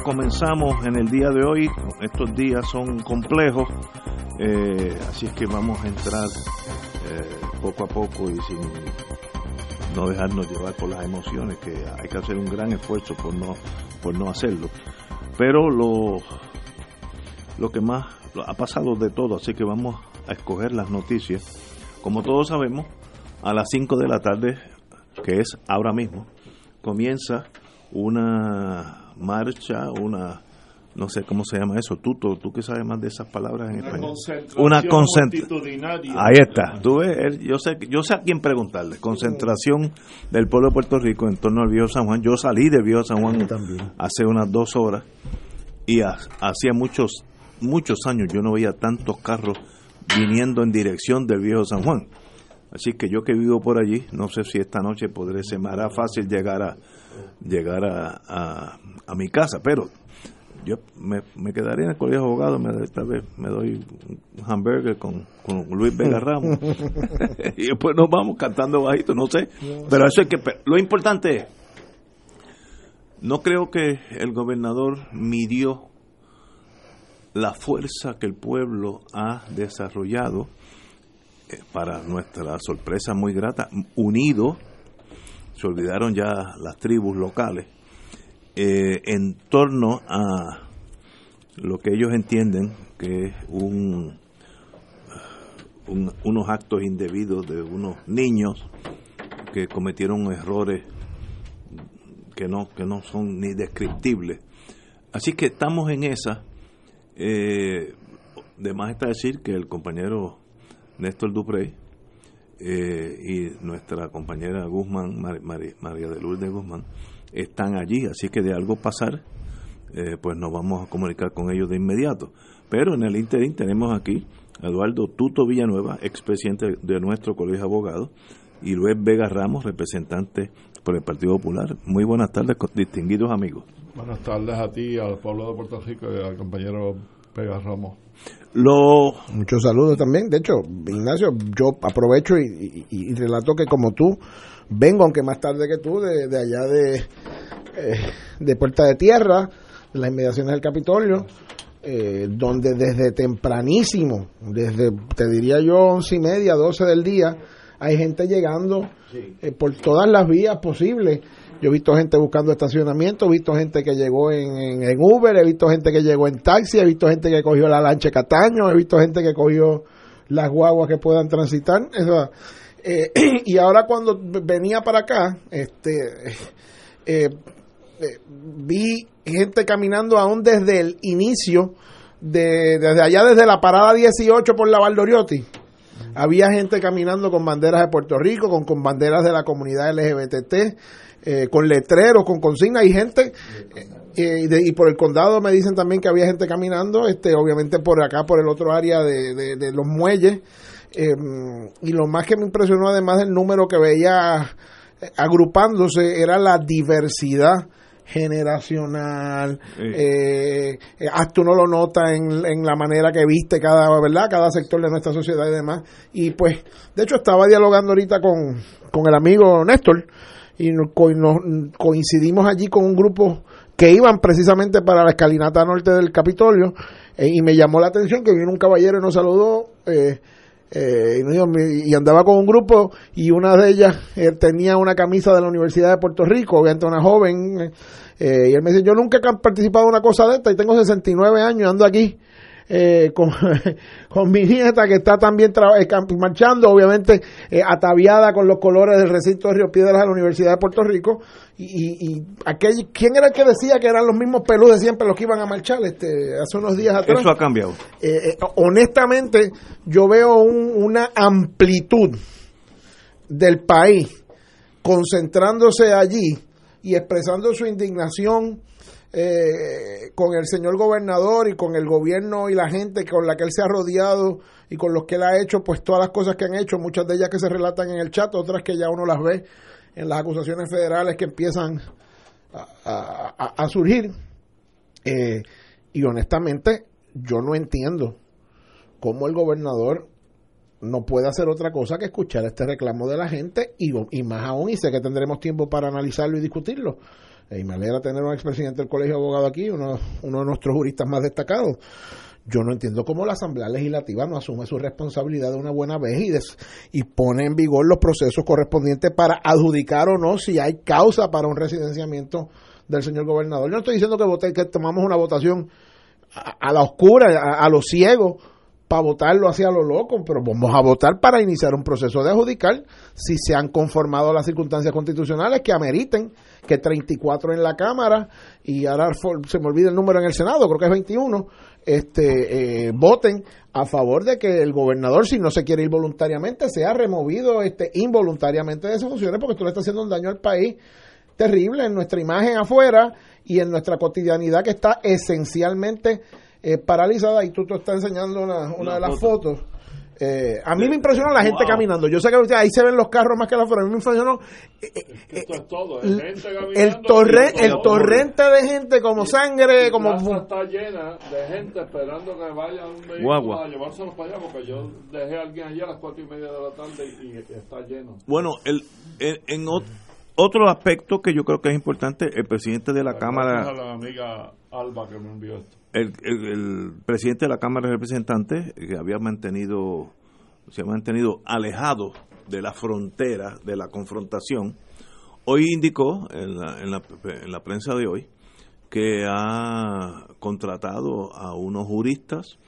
Comenzamos en el día de hoy. Estos días son complejos, eh, así es que vamos a entrar eh, poco a poco y sin no dejarnos llevar por las emociones, que hay que hacer un gran esfuerzo por no, por no hacerlo. Pero lo, lo que más ha pasado de todo, así que vamos a escoger las noticias. Como todos sabemos, a las 5 de la tarde, que es ahora mismo, comienza una marcha, una no sé cómo se llama eso, tú, tú, que sabes más de esas palabras en español. Una concentración. Ahí está. Tú ves, yo sé, yo sé a quién preguntarle. Concentración del pueblo de Puerto Rico en torno al Viejo San Juan. Yo salí de Viejo San Juan hace unas dos horas y hacía muchos, muchos años yo no veía tantos carros viniendo en dirección del Viejo San Juan. Así que yo que vivo por allí, no sé si esta noche podré, se me hará fácil llegar a llegar a, a, mi casa, pero yo me, me quedaría en el colegio de abogados, me, esta vez me doy un hamburger con, con Luis Vega Ramos. Y después nos vamos cantando bajito, no sé, pero eso es que lo importante es, no creo que el gobernador midió la fuerza que el pueblo ha desarrollado eh, para nuestra sorpresa muy grata, unido se olvidaron ya las tribus locales, eh, en torno a lo que ellos entienden que es un, unos actos indebidos de unos niños que cometieron errores que no, que no son ni descriptibles. Así que estamos en esa. Eh, de más está decir que el compañero Néstor Duprey eh, y nuestra compañera Guzmán, María de Lourdes Guzmán, están allí, así que de algo pasar, eh, pues nos vamos a comunicar con ellos de inmediato. Pero en el interín tenemos aquí a Eduardo Tuto Villanueva, expresidente de nuestro Colegio de Abogados, y Luis Vega Ramos, representante por el Partido Popular. Muy buenas tardes, distinguidos amigos. Buenas tardes a ti, al pueblo de Puerto Rico y al compañero Ramos. Lo... Muchos saludos también. De hecho, Ignacio, yo aprovecho y, relato que como tú, vengo, aunque más tarde que tú, de, allá de, eh, de Puerta de Tierra, de las inmediaciones del Capitolio, eh, donde desde tempranísimo, desde, te diría yo, once y media, doce del día, hay gente llegando eh, por todas las vías posibles yo he visto gente buscando estacionamiento, he visto gente que llegó en, Uber, he visto gente que llegó en taxi, he visto gente que cogió la lancha Cataño, he visto gente que cogió las guaguas que puedan transitar. Eh, y ahora cuando venía para acá, este, eh, eh, vi gente caminando aún desde el inicio, de, desde allá desde la parada 18 por la Valdoriotti. Había gente caminando con banderas de Puerto Rico, con, con banderas de la comunidad LGBT, eh, con letreros, con consignas y gente. Eh, y, por el condado me dicen también que había gente caminando, este, obviamente por acá, por el otro área de, de, los muelles. Eh, y lo más que me impresionó, además del número que veía agrupándose, era la diversidad generacional, eh, hasta uno lo nota en, en, la manera que viste cada, ¿verdad? cada sector de nuestra sociedad y demás. Y pues, de hecho, estaba dialogando ahorita con, con el amigo Néstor, y nos, coincidimos allí con un grupo que iban precisamente para la escalinata norte del Capitolio eh, y me llamó la atención que vino un caballero y nos saludó. Eh, eh, y andaba con un grupo y una de ellas tenía una camisa de la Universidad de Puerto Rico, obviamente una joven, eh, y él me dice, yo nunca he participado en una cosa de esta y tengo 69 años, ando aquí eh, con, mi nieta que está también eh, marchando, obviamente eh, ataviada con los colores del recinto de Río Piedras de la Universidad de Puerto Rico. Y, y, aquel, ¿quién era el que decía que eran los mismos pelus de siempre los que iban a marchar este, hace unos días atrás? Eso ha cambiado. honestamente, yo veo una amplitud del país concentrándose allí y expresando su indignación eh, con el señor gobernador y con el gobierno y la gente con la que él se ha rodeado y con los que él ha hecho, pues todas las cosas que han hecho, muchas de ellas que se relatan en el chat, otras que ya uno las ve en las acusaciones federales que empiezan a, surgir. Eh, y honestamente, yo no entiendo cómo el gobernador no puede hacer otra cosa que escuchar este reclamo de la gente y, y más aún, y sé que tendremos tiempo para analizarlo y discutirlo y me alegra tener un expresidente del Colegio de Abogados aquí, uno, uno de nuestros juristas más destacados. Yo no entiendo cómo la Asamblea Legislativa no asume su responsabilidad de una buena vez y, y pone en vigor los procesos correspondientes para adjudicar o no si hay causa para un residenciamiento del señor gobernador. Yo no estoy diciendo que, vote, que tomamos una votación a, la oscura, a, a lo ciego, para votarlo hacia lo loco, pero vamos a votar para iniciar un proceso de adjudicar si se han conformado las circunstancias constitucionales que ameriten que 34 en la Cámara y ahora se me olvida el número en el Senado, creo que es 21, este, eh, voten a favor de que el gobernador, si no se quiere ir voluntariamente, sea removido este, involuntariamente de esas funciones porque esto le está haciendo un daño al país terrible en nuestra imagen afuera y en nuestra cotidianidad que está esencialmente eh, paralizada y tú te estás enseñando una, una de las fotos. Eh, a mí me impresionó la gente caminando. Yo sé que ahí se ven los carros más que la fuera. A mí me impresionó eh, Esto es todo, gente el, torre, el torrente de gente como sangre, como la está llena de gente esperando que vaya un vehículo a llevárselos para allá porque yo dejé a alguien allí a las cuatro y media de la tarde y, está lleno. Bueno, el, en, otro aspecto que yo creo que es importante, el presidente de la Cámara. A la amiga Alba que me envió esto el, presidente de la Cámara de Representantes, que había mantenido, se ha mantenido alejado de la frontera de la confrontación, hoy indicó en la, en la, en la prensa de hoy que ha contratado a unos juristas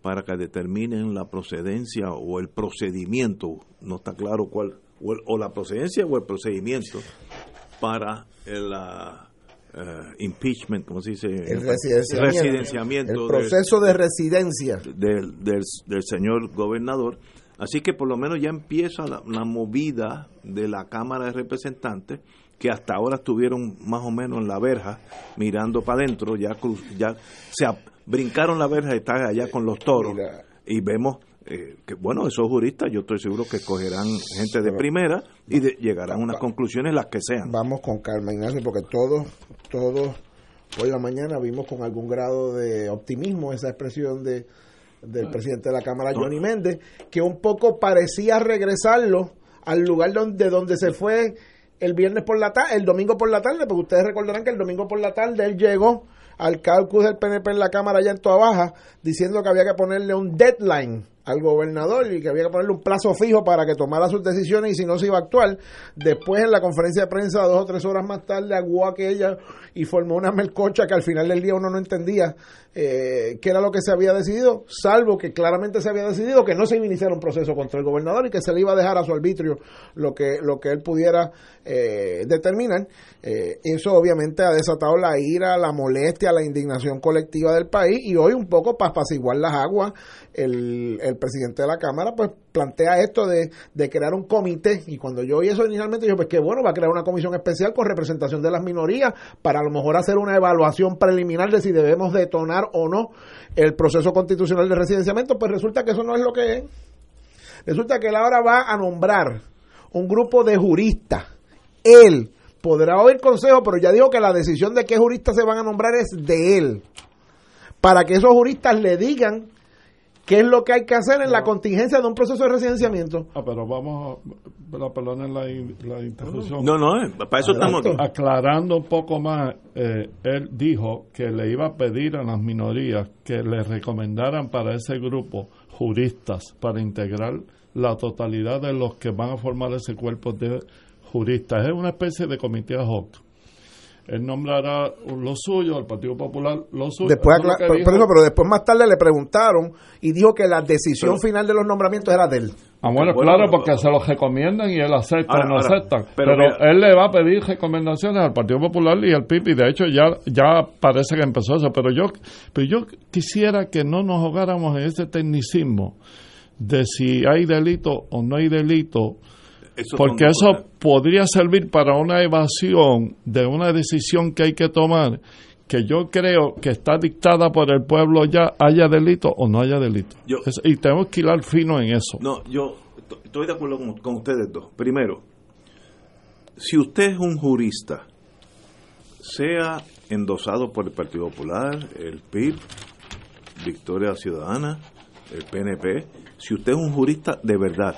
para que determinen la procedencia o el procedimiento, no está claro cuál, o, la procedencia o el procedimiento para la Uh, impeachment, como se dice? El residenciamiento. El proceso de residencia. Del, del, señor gobernador. Así que por lo menos ya empieza la, movida de la Cámara de Representantes, que hasta ahora estuvieron más o menos en la verja, mirando para adentro, ya, ya se brincaron la verja y están allá con los toros. Y vemos eh, que bueno, esos juristas yo estoy seguro que escogerán gente de primera y llegarán a unas conclusiones las que sean. Vamos con calma, Ignacio, porque todos, todos, hoy la mañana vimos con algún grado de optimismo esa expresión de del presidente de la Cámara, Johnny Méndez, que un poco parecía regresarlo al lugar donde, donde se fue el viernes por la tarde, el domingo por la tarde, porque ustedes recordarán que el domingo por la tarde él llegó al caucus del PNP en la Cámara allá en Toa Baja, diciendo que había que ponerle un deadline al gobernador y que había que ponerle un plazo fijo para que tomara sus decisiones y si no se iba a actuar. Después en la conferencia de prensa, dos o tres horas más tarde, aguó aquella y formó una melcocha que al final del día uno no entendía eh, qué era lo que se había decidido, salvo que claramente se había decidido que no se iniciara un proceso contra el gobernador y que se le iba a dejar a su arbitrio lo que, lo que él pudiera eh, determinar. Eh, eso obviamente ha desatado la ira, la molestia, la indignación colectiva del país y hoy un poco para apaciguar las aguas el presidente de la Cámara pues plantea esto de, de, crear un comité y cuando yo oí eso inicialmente yo pues qué bueno, va a crear una comisión especial con representación de las minorías para a lo mejor hacer una evaluación preliminar de si debemos detonar o no el proceso constitucional de residenciamiento, pues resulta que eso no es lo que es. Resulta que él ahora va a nombrar un grupo de juristas. Él podrá oír consejo, pero ya dijo que la decisión de qué juristas se van a nombrar es de él. Para que esos juristas le digan ¿Qué es lo que hay que hacer en la contingencia de un proceso de residenciamiento? Ah, pero vamos a, perdonen la, la interrupción. No, no, eh, para eso estamos Aclarando un poco más, eh, él dijo que le iba a pedir a las minorías que le recomendaran para ese grupo juristas para integrar la totalidad de los que van a formar ese cuerpo de juristas. Es una especie de comité ad hoc. Él nombrará lo suyo, el Partido Popular lo suyo. Después, pero, después más tarde le preguntaron y dijo que la decisión final de los nombramientos era de él. Ah, bueno, claro, porque se los recomiendan y él acepta o no acepta. Pero, él le va a pedir recomendaciones al Partido Popular y al PIB y de hecho ya, ya parece que empezó eso. Pero yo, pero yo quisiera que no nos ahogáramos en ese tecnicismo de si hay delito o no hay delito, porque eso podría servir para una evasión de una decisión que hay que tomar que yo creo que está dictada por el pueblo ya, haya delito o no haya delito. y tenemos que hilar fino en eso. No, yo estoy de acuerdo con, con, ustedes dos. Primero, si usted es un jurista, sea endosado por el Partido Popular, el PIB, Victoria Ciudadana, el PNP, si usted es un jurista de verdad,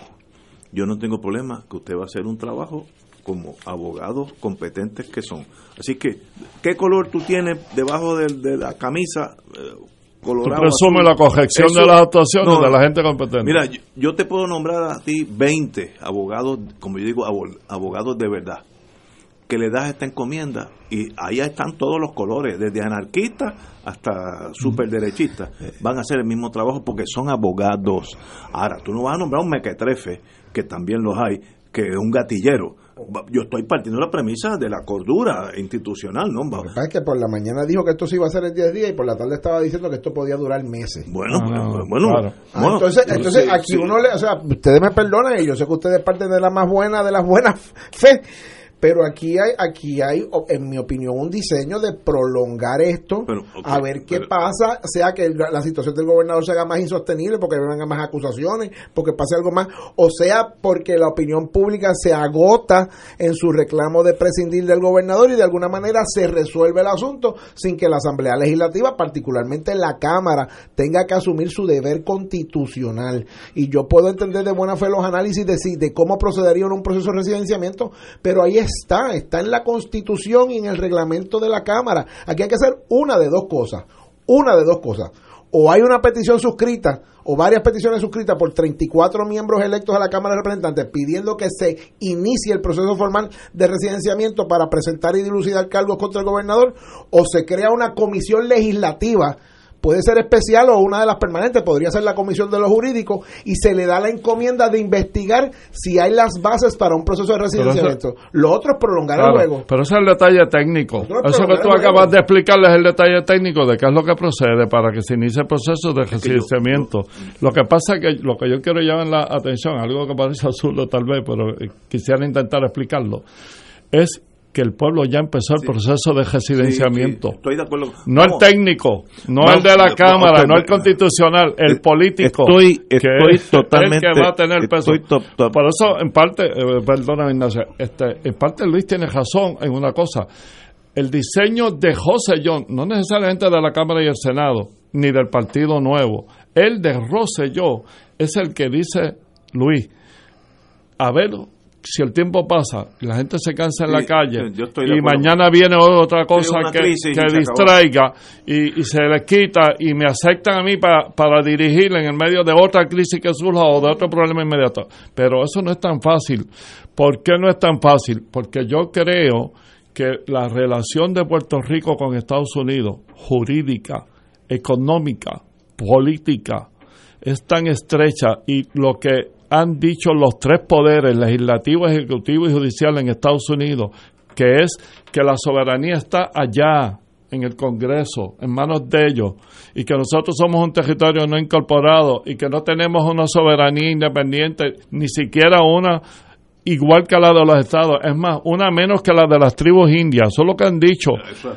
yo no tengo problema que usted va a hacer un trabajo como abogados competentes que son. Así que, ¿qué color tú tienes debajo de, la camisa? Eh, colorado, presume la corrección de las actuaciones de la gente competente. Mira, yo, te puedo nombrar a ti 20 abogados, como yo digo, abogados de verdad, que le das esta encomienda y ahí están todos los colores, desde anarquistas hasta superderechistas. Van a hacer el mismo trabajo porque son abogados. Ahora, tú no vas a nombrar un mequetrefe, que también los hay, que es un gatillero. Yo estoy partiendo la premisa de la cordura institucional, ¿no? Lo que pasa es que por la mañana dijo que esto se iba a hacer en 10 días y por la tarde estaba diciendo que esto podía durar meses. Bueno, ah, bueno, ah, entonces, entonces aquí uno le, o sea, ustedes me perdonan y yo sé que ustedes parten de la más buena, de las buenas fe, pero aquí hay, aquí hay, en mi opinión, un diseño de prolongar esto, a ver qué pasa, sea que la situación del gobernador se haga más insostenible porque vengan más acusaciones, porque pase algo más, o sea porque la opinión pública se agota en su reclamo de prescindir del gobernador y de alguna manera se resuelve el asunto sin que la Asamblea Legislativa, particularmente la Cámara, tenga que asumir su deber constitucional. Y yo puedo entender de buena fe los análisis de, de cómo procedería en un proceso de residenciamiento, pero ahí es está, está en la constitución y en el reglamento de la Cámara. Aquí hay que hacer una de dos cosas, una de dos cosas. O hay una petición suscrita o varias peticiones suscritas por 34 miembros electos a la Cámara de Representantes pidiendo que se inicie el proceso formal de residenciamiento para presentar y dilucidar cargos contra el gobernador, o se crea una comisión legislativa puede ser especial o una de las permanentes, podría ser la Comisión de los Jurídicos, y se le da la encomienda de investigar si hay las bases para un proceso de residenciamiento. Lo otro es prolongar el juego. Pero ese es el detalle técnico. Eso que tú acabas de explicarles es el detalle técnico de qué es lo que procede para que se inicie el proceso de residenciamiento. Lo que pasa es que lo que yo quiero llamar la atención, algo que parece absurdo tal vez, pero quisiera intentar explicarlo, es que el pueblo ya empezó el proceso de residenciamiento. estoy de acuerdo. No el técnico, no el de la Cámara, no el constitucional, el político. Estoy, estoy totalmente. El que va a tener peso. Por eso, en parte, eh, perdona, Ignacio, este, en parte Luis tiene razón en una cosa. El diseño de José John, no necesariamente de la Cámara y el Senado, ni del Partido Nuevo, el de Rosselló es el que dice Luis, a ver si el tiempo pasa, la gente se cansa en la calle y mañana viene otra cosa que, distraiga y, se les quita y me aceptan a mí para, para dirigir en el medio de otra crisis que surja o de otro problema inmediato. Pero eso no es tan fácil. ¿Por qué no es tan fácil? Porque yo creo que la relación de Puerto Rico con Estados Unidos, jurídica, económica, política, es tan estrecha y lo que han dicho los tres poderes, legislativo, ejecutivo y judicial en Estados Unidos, que es que la soberanía está allá, en el Congreso, en manos de ellos, y que nosotros somos un territorio no incorporado y que no tenemos una soberanía independiente, ni siquiera una igual que la de los estados, es más, una menos que la de las tribus indias, eso es lo que han dicho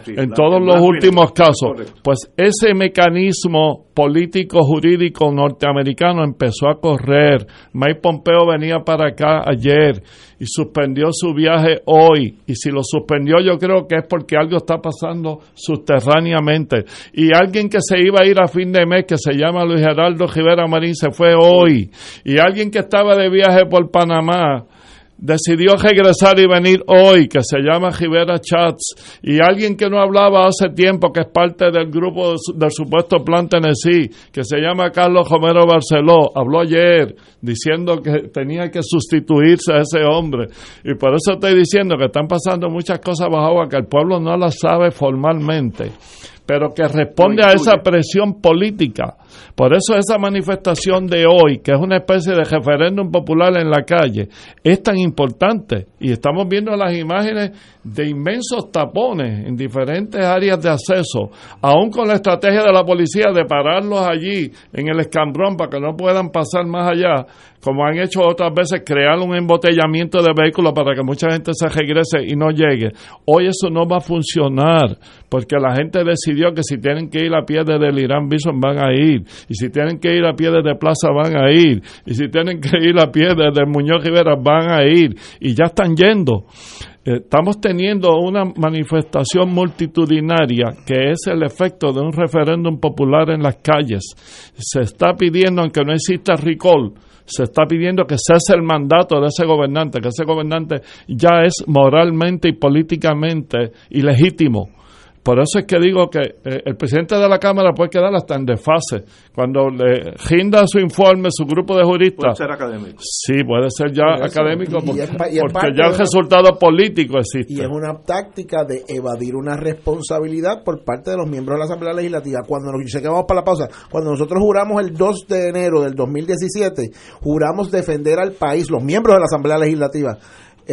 en todos los últimos casos. Pues ese mecanismo político jurídico norteamericano empezó a correr. Mike Pompeo venía para acá ayer y suspendió su viaje hoy. Y si lo suspendió yo creo que es porque algo está pasando subterráneamente. Y alguien que se iba a ir a fin de mes, que se llama Luis Geraldo Rivera Marín, se fue hoy. Y alguien que estaba de viaje por Panamá, decidió regresar y venir hoy, que se llama Rivera Chats, y alguien que no hablaba hace tiempo, que es parte del grupo del supuesto Plan Tennessee, que se llama Carlos Romero Barceló, habló ayer diciendo que tenía que sustituirse a ese hombre. Y por eso estoy diciendo que están pasando muchas cosas bajo agua que el pueblo no las sabe formalmente pero que responde a esa presión política. Por eso esa manifestación de hoy, que es una especie de referéndum popular en la calle, es tan importante. Y estamos viendo las imágenes de inmensos tapones en diferentes áreas de acceso, aún con la estrategia de la policía de pararlos allí en el escambrón para que no puedan pasar más allá, como han hecho otras veces, crear un embotellamiento de vehículos para que mucha gente se regrese y no llegue. Hoy eso no va a funcionar, porque la gente decidió que si tienen que ir a pie desde el Irán Bison van a ir, y si tienen que ir a pie desde Plaza van a ir, y si tienen que ir a pie desde Muñoz Rivera van a ir, y ya están yendo. Estamos teniendo una manifestación multitudinaria que es el efecto de un referéndum popular en las calles. Se está pidiendo, aunque no exista recall, se está pidiendo que cese el mandato de ese gobernante, que ese gobernante ya es moralmente y políticamente ilegítimo por eso es que digo que eh, el presidente de la Cámara puede quedar hasta en desfase. Cuando le rinda su informe, su grupo de juristas. Puede ser académico. Sí, puede ser ya académico porque, ya el resultado político existe. Y es una táctica de evadir una responsabilidad por parte de los miembros de la Asamblea Legislativa. Cuando nos, que vamos para la pausa. Cuando nosotros juramos el 2 de enero del 2017, juramos defender al país, los miembros de la Asamblea Legislativa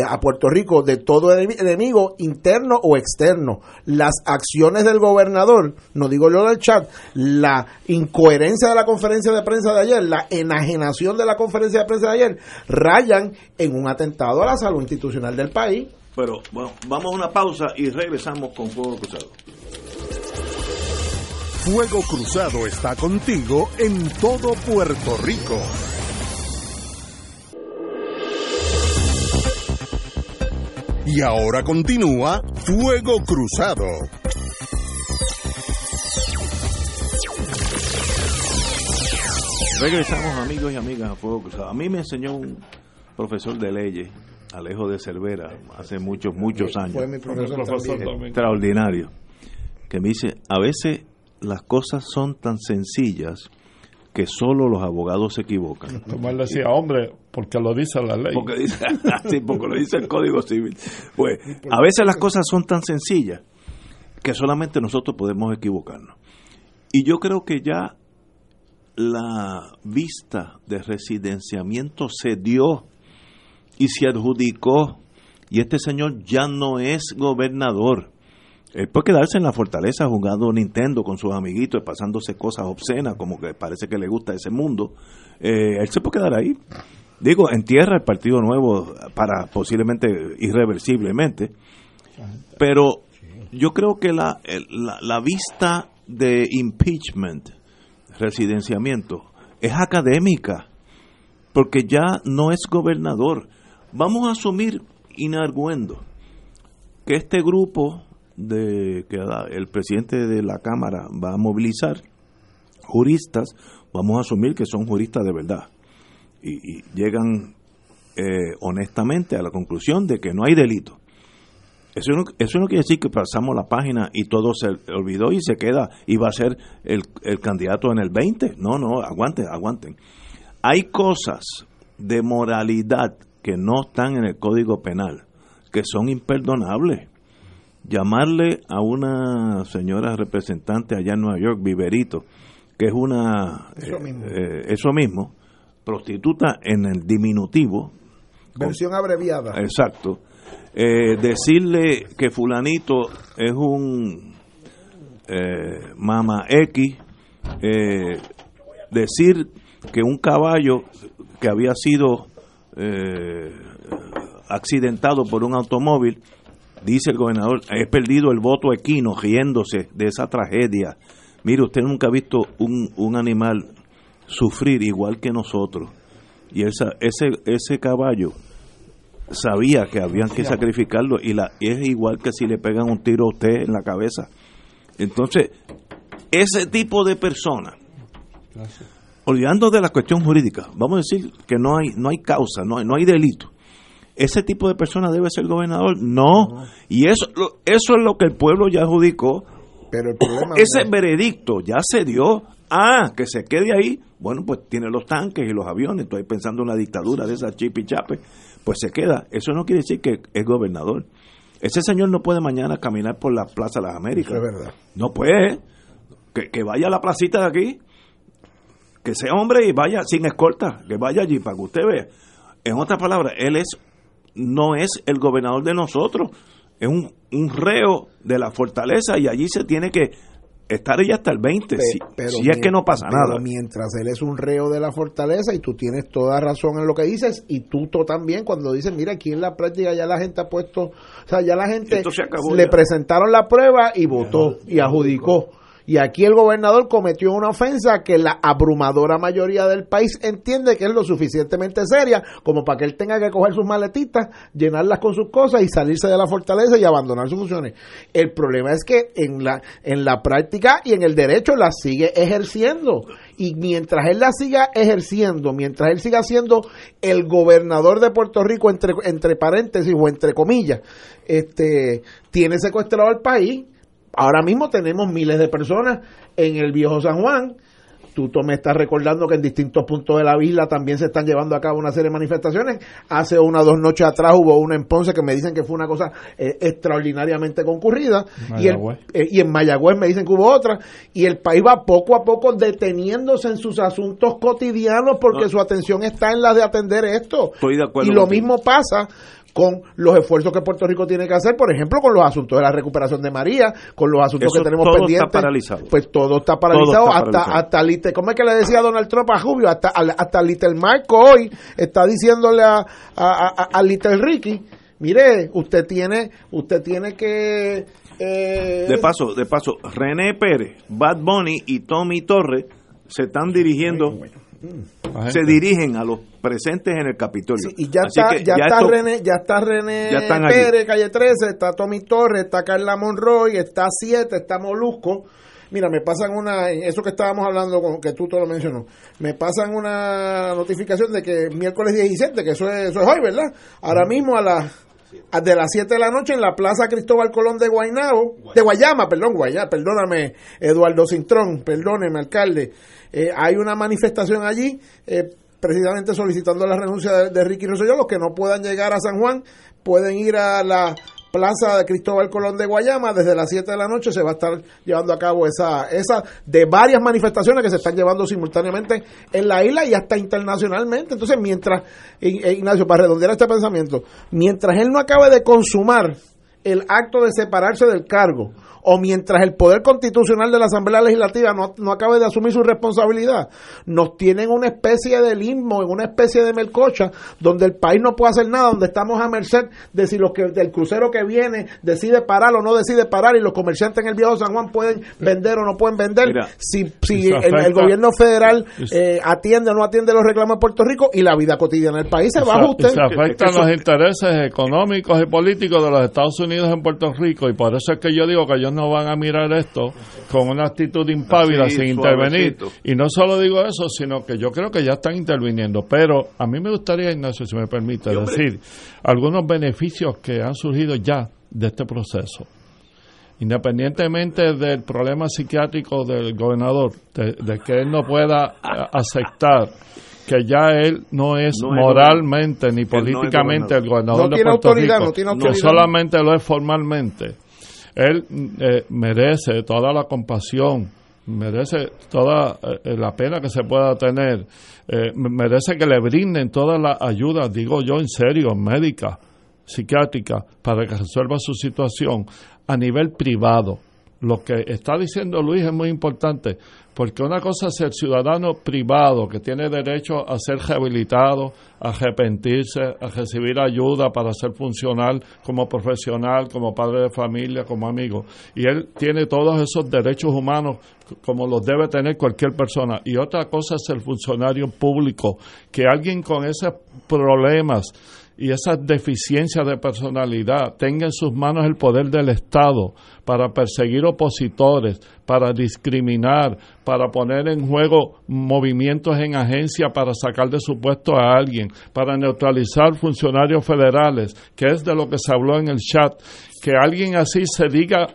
a Puerto Rico de todo enemigo interno o externo. Las acciones del gobernador, no digo yo del chat, la incoherencia de la conferencia de prensa de ayer, la enajenación de la conferencia de prensa de ayer, rayan en un atentado a la salud institucional del país. Pero bueno, vamos a una pausa y regresamos con Fuego Cruzado. Fuego Cruzado está contigo en todo Puerto Rico. Y ahora continúa Fuego Cruzado. Regresamos amigos y amigas a Fuego Cruzado. A mí me enseñó un profesor de leyes, Alejo de Cervera, hace muchos, muchos años. Fue mi profesor, Extraordinario. Que me dice, a veces las cosas son tan sencillas que solo los abogados se equivocan. Tomás decía, hombre, porque lo dice la ley. Porque, dice, sí, porque lo dice el Código Civil. Pues a veces las cosas son tan sencillas que solamente nosotros podemos equivocarnos. Y yo creo que ya la vista de residenciamiento se dio y se adjudicó y este señor ya no es gobernador él puede quedarse en la fortaleza jugando Nintendo con sus amiguitos, pasándose cosas obscenas, como que parece que le gusta ese mundo. Eh, él se puede quedar ahí. Digo, en tierra el Partido Nuevo para posiblemente irreversiblemente. Pero yo creo que la, la, la vista de impeachment, residenciamiento, es académica, porque ya no es gobernador. Vamos a asumir, inarguendo, que este grupo de que el presidente de la Cámara va a movilizar juristas, vamos a asumir que son juristas de verdad. Y, llegan eh, honestamente a la conclusión de que no hay delito. Eso no, eso no quiere decir que pasamos la página y todo se olvidó y se queda y va a ser el, el candidato en el 20. No, no, aguanten, aguanten. Hay cosas de moralidad que no están en el Código Penal, que son imperdonables llamarle a una señora representante allá en Nueva York, Viverito, que es una... Eso mismo. Eh, eso mismo prostituta en el diminutivo. Versión abreviada. Exacto. Eh, decirle que fulanito es un eh, mama X, decir que un caballo que había sido accidentado por un automóvil dice el gobernador, he perdido el voto equino riéndose de esa tragedia. Mire, usted nunca ha visto un, un animal sufrir igual que nosotros. Y esa, ese, ese caballo sabía que habían que sacrificarlo y la, es igual que si le pegan un tiro a usted en la cabeza. Entonces, ese tipo de persona, olvidando de la cuestión jurídica, vamos a decir que no hay, no hay causa, no hay, no hay delito. Ese tipo de persona debe ser gobernador. No. Y eso, eso es lo que el pueblo ya adjudicó. Pero el problema ese veredicto ya se dio. Ah, que se quede ahí. Bueno, pues tiene los tanques y los aviones. Estoy pensando en una dictadura de esa chip y chape. Pues se queda. Eso no quiere decir que es gobernador. Ese señor no puede mañana caminar por la Plaza de las Américas. es verdad. No puede. Que, que vaya a la placita de aquí. Que sea hombre y vaya sin escolta. Que vaya allí para que usted vea. En otras palabras, él es no es el gobernador de nosotros, es un, un reo de la fortaleza y allí se tiene que estar ella hasta el 20, si, es que no pasa nada. Mientras él es un reo de la fortaleza y tú tienes toda razón en lo que dices y tú, también cuando dices, mira, aquí en la práctica ya la gente ha puesto, o sea, ya la gente le presentaron la prueba y votó y adjudicó. Y aquí el gobernador cometió una ofensa que la abrumadora mayoría del país entiende que es lo suficientemente seria como para que él tenga que coger sus maletitas, llenarlas con sus cosas y salirse de la fortaleza y abandonar sus funciones. El problema es que en la, en la práctica y en el derecho las sigue ejerciendo. Y mientras él la siga ejerciendo, mientras él siga siendo el gobernador de Puerto Rico, entre, entre paréntesis o entre comillas, este, tiene secuestrado al país Ahora mismo tenemos miles de personas en el viejo San Juan. Tú me estás recordando que en distintos puntos de la isla también se están llevando a cabo una serie de manifestaciones. Hace una o dos noches atrás hubo una en Ponce que me dicen que fue una cosa eh, extraordinariamente concurrida. Y, eh, y, en Mayagüez me dicen que hubo otra. Y el país va poco a poco deteniéndose en sus asuntos cotidianos porque su atención está en la de atender esto. y lo mismo pasa con los esfuerzos que Puerto Rico tiene que hacer, por ejemplo, con los asuntos de la recuperación de María, con los asuntos que tenemos todo pendientes. Está paralizado. Pues todo está paralizado, hasta, hasta Little, ¿cómo es que le decía Donald Trump a Julio? Hasta, hasta Little Marco hoy está diciéndole a, a, a, Little Ricky, mire, usted tiene, usted tiene que eh, de paso, de paso, René Pérez, Bad Bunny y Tommy Torres se están dirigiendo se dirigen a los presentes en el Capitolio. y ya está, ya, está René, ya está René Pérez, calle 13, está Tommy Torres, está Carla Monroy, está Siete, está Molusco. Mira, me pasan una, eso que estábamos hablando, con, que tú te lo mencionó, me pasan una notificación de que miércoles 17, que eso es, eso es hoy, ¿verdad? Ahora mismo a las de las 7 de la noche en la Plaza Cristóbal Colón de Guaynabo, de Guayama, perdón, Guayama, perdóname, Eduardo Cintrón, perdóneme, alcalde. Eh, hay una manifestación allí, eh, precisamente solicitando la renuncia de, de Ricky Rosselló. Los que no puedan llegar a San Juan pueden ir a la Plaza de Cristóbal Colón de Guayama, desde las 7 de la noche se va a estar llevando a cabo esa, esa de varias manifestaciones que se están llevando simultáneamente en la isla y hasta internacionalmente. Entonces, mientras, Ignacio, para redondear este pensamiento, mientras él no acabe de consumar el acto de separarse del cargo, o mientras el Poder Constitucional de la Asamblea Legislativa no, no acabe de asumir su responsabilidad, nos tienen una especie de limbo, en una especie de melcocha, donde el país no puede hacer nada, donde estamos a merced de si los que, del crucero que viene decide parar o no decide parar, y los comerciantes en el viejo San Juan pueden vender o no pueden vender, si, si el, gobierno federal eh, atiende o no atiende los reclamos de Puerto Rico, y la vida cotidiana del país se va a ajustar. Se afectan los intereses económicos y políticos de los Estados Unidos en Puerto Rico, y por eso es que yo digo que ellos no van a mirar esto con una actitud impávida sin intervenir. Y no solo digo eso, sino que yo creo que ya están interviniendo. Pero a mí me gustaría, Ignacio, si me permite, decir algunos beneficios que han surgido ya de este proceso. Independientemente del problema psiquiátrico del gobernador, de, que él no pueda aceptar que ya él no es moralmente ni políticamente el gobernador. de Puerto Rico, que solamente lo es formalmente. Él eh, merece toda la compasión, merece toda eh, la pena que se pueda tener, eh, merece que le brinden toda la ayuda, digo yo en serio, médica, psiquiátrica, para que resuelva su situación a nivel privado. Lo que está diciendo Luis es muy importante, porque una cosa es el ciudadano privado que tiene derecho a ser rehabilitado, a arrepentirse, a recibir ayuda para ser funcional como profesional, como padre de familia, como amigo. Y él tiene todos esos derechos humanos como los debe tener cualquier persona. Y otra cosa es el funcionario público, que alguien con esos problemas y esas deficiencias de personalidad tenga en sus manos el poder del Estado para perseguir opositores, para discriminar, para poner en juego movimientos en agencia para sacar de su puesto a alguien, para neutralizar funcionarios federales, que es de lo que se habló en el chat, que alguien así se diga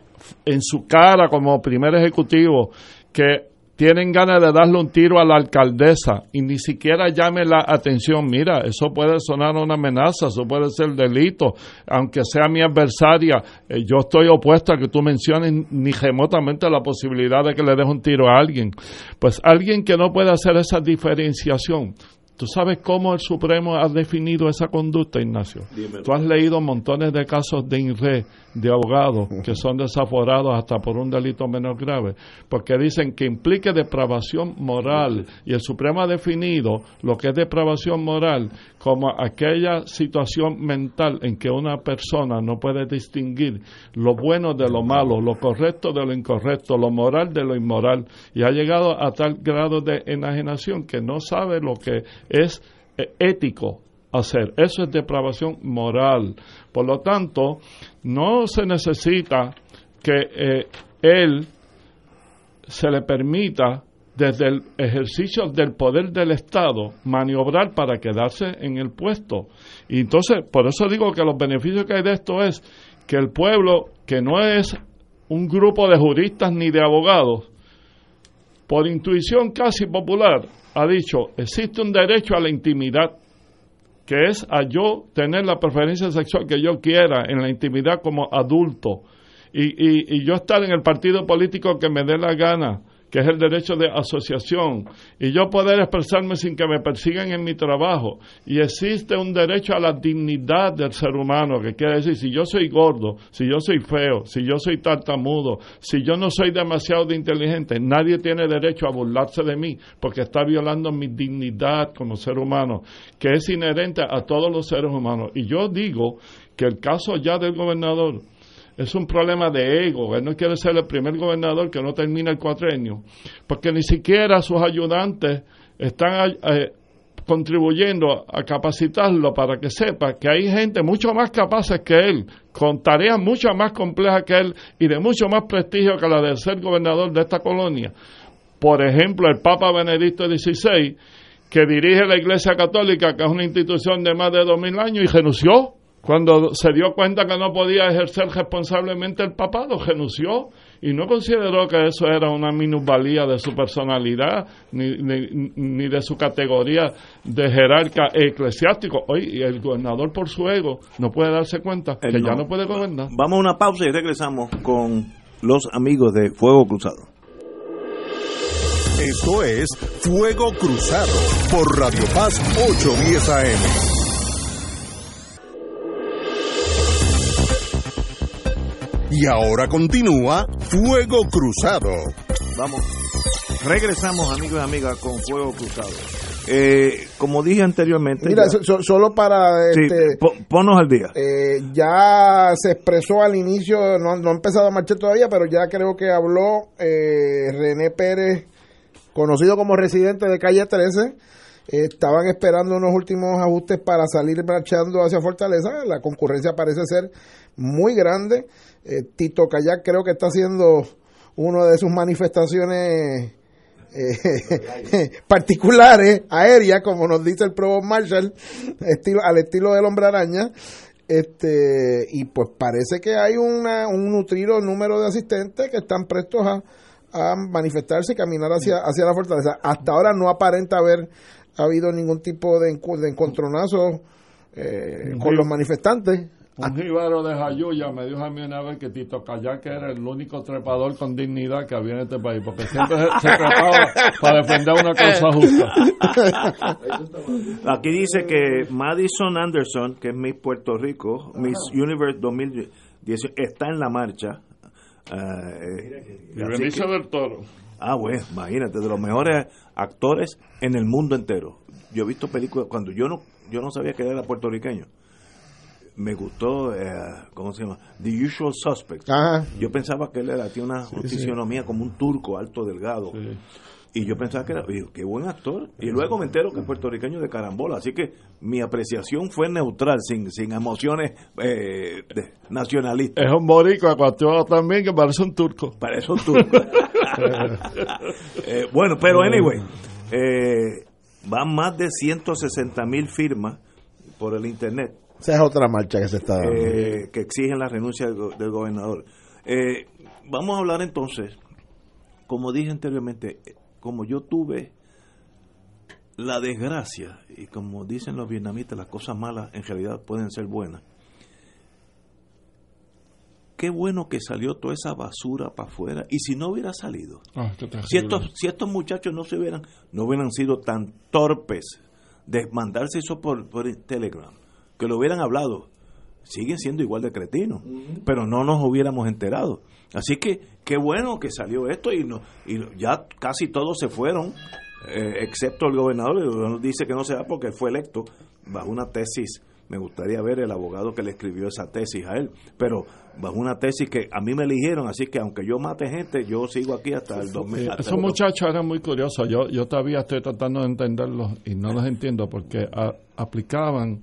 en su cara como primer ejecutivo que tienen ganas de darle un tiro a la alcaldesa y ni siquiera llame la atención. Mira, eso puede sonar una amenaza, eso puede ser delito, aunque sea mi adversaria. Eh, yo estoy opuesto a que tú menciones ni remotamente la posibilidad de que le des un tiro a alguien. Pues alguien que no puede hacer esa diferenciación, ¿Tú sabes cómo el Supremo ha definido esa conducta, Ignacio? Tú has leído montones de casos de INRE, de abogados, que son desaforados hasta por un delito menos grave, porque dicen que implique depravación moral. Y el Supremo ha definido lo que es depravación moral como aquella situación mental en que una persona no puede distinguir lo bueno de lo malo, lo correcto de lo incorrecto, lo moral de lo inmoral. Y ha llegado a tal grado de enajenación que no sabe lo que es eh, ético hacer. Eso es depravación moral. Por lo tanto, no se necesita que eh, él se le permita desde el ejercicio del poder del Estado maniobrar para quedarse en el puesto. Y entonces, por eso digo que los beneficios que hay de esto es que el pueblo, que no es un grupo de juristas ni de abogados, por intuición casi popular, ha dicho, existe un derecho a la intimidad, que es a yo tener la preferencia sexual que yo quiera en la intimidad como adulto, y, y, y yo estar en el partido político que me dé la gana, que es el derecho de asociación, y yo poder expresarme sin que me persigan en mi trabajo. Y existe un derecho a la dignidad del ser humano, que quiere decir, si yo soy gordo, si yo soy feo, si yo soy tartamudo, si yo no soy demasiado inteligente, nadie tiene derecho a burlarse de mí, porque está violando mi dignidad como ser humano, que es inherente a todos los seres humanos. Y yo digo que el caso ya del gobernador, es un problema de ego. Él no quiere ser el primer gobernador que no termina el cuatrenio, porque ni siquiera sus ayudantes están eh, contribuyendo a capacitarlo para que sepa que hay gente mucho más capaces que él, con tareas mucho más complejas que él y de mucho más prestigio que la de ser gobernador de esta colonia. Por ejemplo, el Papa Benedicto XVI, que dirige la Iglesia Católica, que es una institución de más de dos mil años, y renunció cuando se dio cuenta que no podía ejercer responsablemente el papado, renunció y no consideró que eso era una minusvalía de su personalidad ni, ni, de su categoría de jerarca eclesiástico. Hoy el gobernador por su ego no puede darse cuenta que ya no puede gobernar. Vamos a una pausa y regresamos con los amigos de Fuego Cruzado. Esto es Fuego Cruzado por Radio Paz 810 AM. Y ahora continúa Fuego Cruzado. Vamos. Regresamos, amigos y amigas, con Fuego Cruzado. Eh, como dije anteriormente. Mira, solo para. Este, ponos al día. Eh, ya se expresó al inicio, no, no, ha empezado a marchar todavía, pero ya creo que habló eh, René Pérez, conocido como residente de calle 13. estaban esperando unos últimos ajustes para salir marchando hacia Fortaleza. La concurrencia parece ser muy grande. Eh, Tito Kayak creo que está haciendo una de sus manifestaciones eh, particulares, aéreas, como nos dice el Provo Marshall, estilo, al estilo del hombre araña. Este, y pues parece que hay una, un nutrido número de asistentes que están prestos a, a manifestarse y caminar hacia, hacia la fortaleza. Hasta ahora no aparenta haber habido ningún tipo de, de encontronazo eh, con los manifestantes. Un jibaro de Jayuya me dijo a mí una vez que Tito Kayak era el único trepador con dignidad que había en este país, porque siempre se, trepaba para defender una causa justa. Aquí dice que Madison Anderson, que es Miss Puerto Rico, Miss Universe 2018, está en la marcha. Uh, y del Toro. Ah, bueno, imagínate, de los mejores actores en el mundo entero. Yo he visto películas cuando yo no yo no sabía que era puertorriqueño me gustó, eh, ¿cómo se llama? The Usual Suspect. Yo pensaba que él era, tiene una fisionomía como un turco alto, delgado. Y yo pensaba que era, qué buen actor. Y luego me entero que es puertorriqueño de carambola. Así que mi apreciación fue neutral, sin, sin emociones eh, nacionalistas. Es un boricua acuateado también que parece un turco. Parece un turco. Eh, bueno, pero anyway, eh, van más de 160 mil firmas por el Internet. Esa es otra marcha que se está dando. Eh, que exigen la renuncia del, gobernador. vamos a hablar entonces, como dije anteriormente, como yo tuve la desgracia, y como dicen los vietnamitas, las cosas malas en realidad pueden ser buenas. Qué bueno que salió toda esa basura para afuera. Y si no hubiera salido, ah, si, estos, si estos muchachos no se hubieran, no hubieran sido tan torpes de mandarse eso por, por Telegram, que lo hubieran hablado, siguen siendo igual de cretinos, pero no nos hubiéramos enterado. Así que qué bueno que salió esto y, no, y ya casi todos se fueron, eh, excepto el gobernador, el gobernador dice que no se va porque fue electo bajo una tesis. Me gustaría ver el abogado que le escribió esa tesis a él, pero bajo una tesis que a mí me eligieron, así que aunque yo mate gente, yo sigo aquí hasta el 2000. esos muchachos eran muy curiosos, yo, yo todavía estoy tratando de entenderlos y no los entiendo porque aplicaban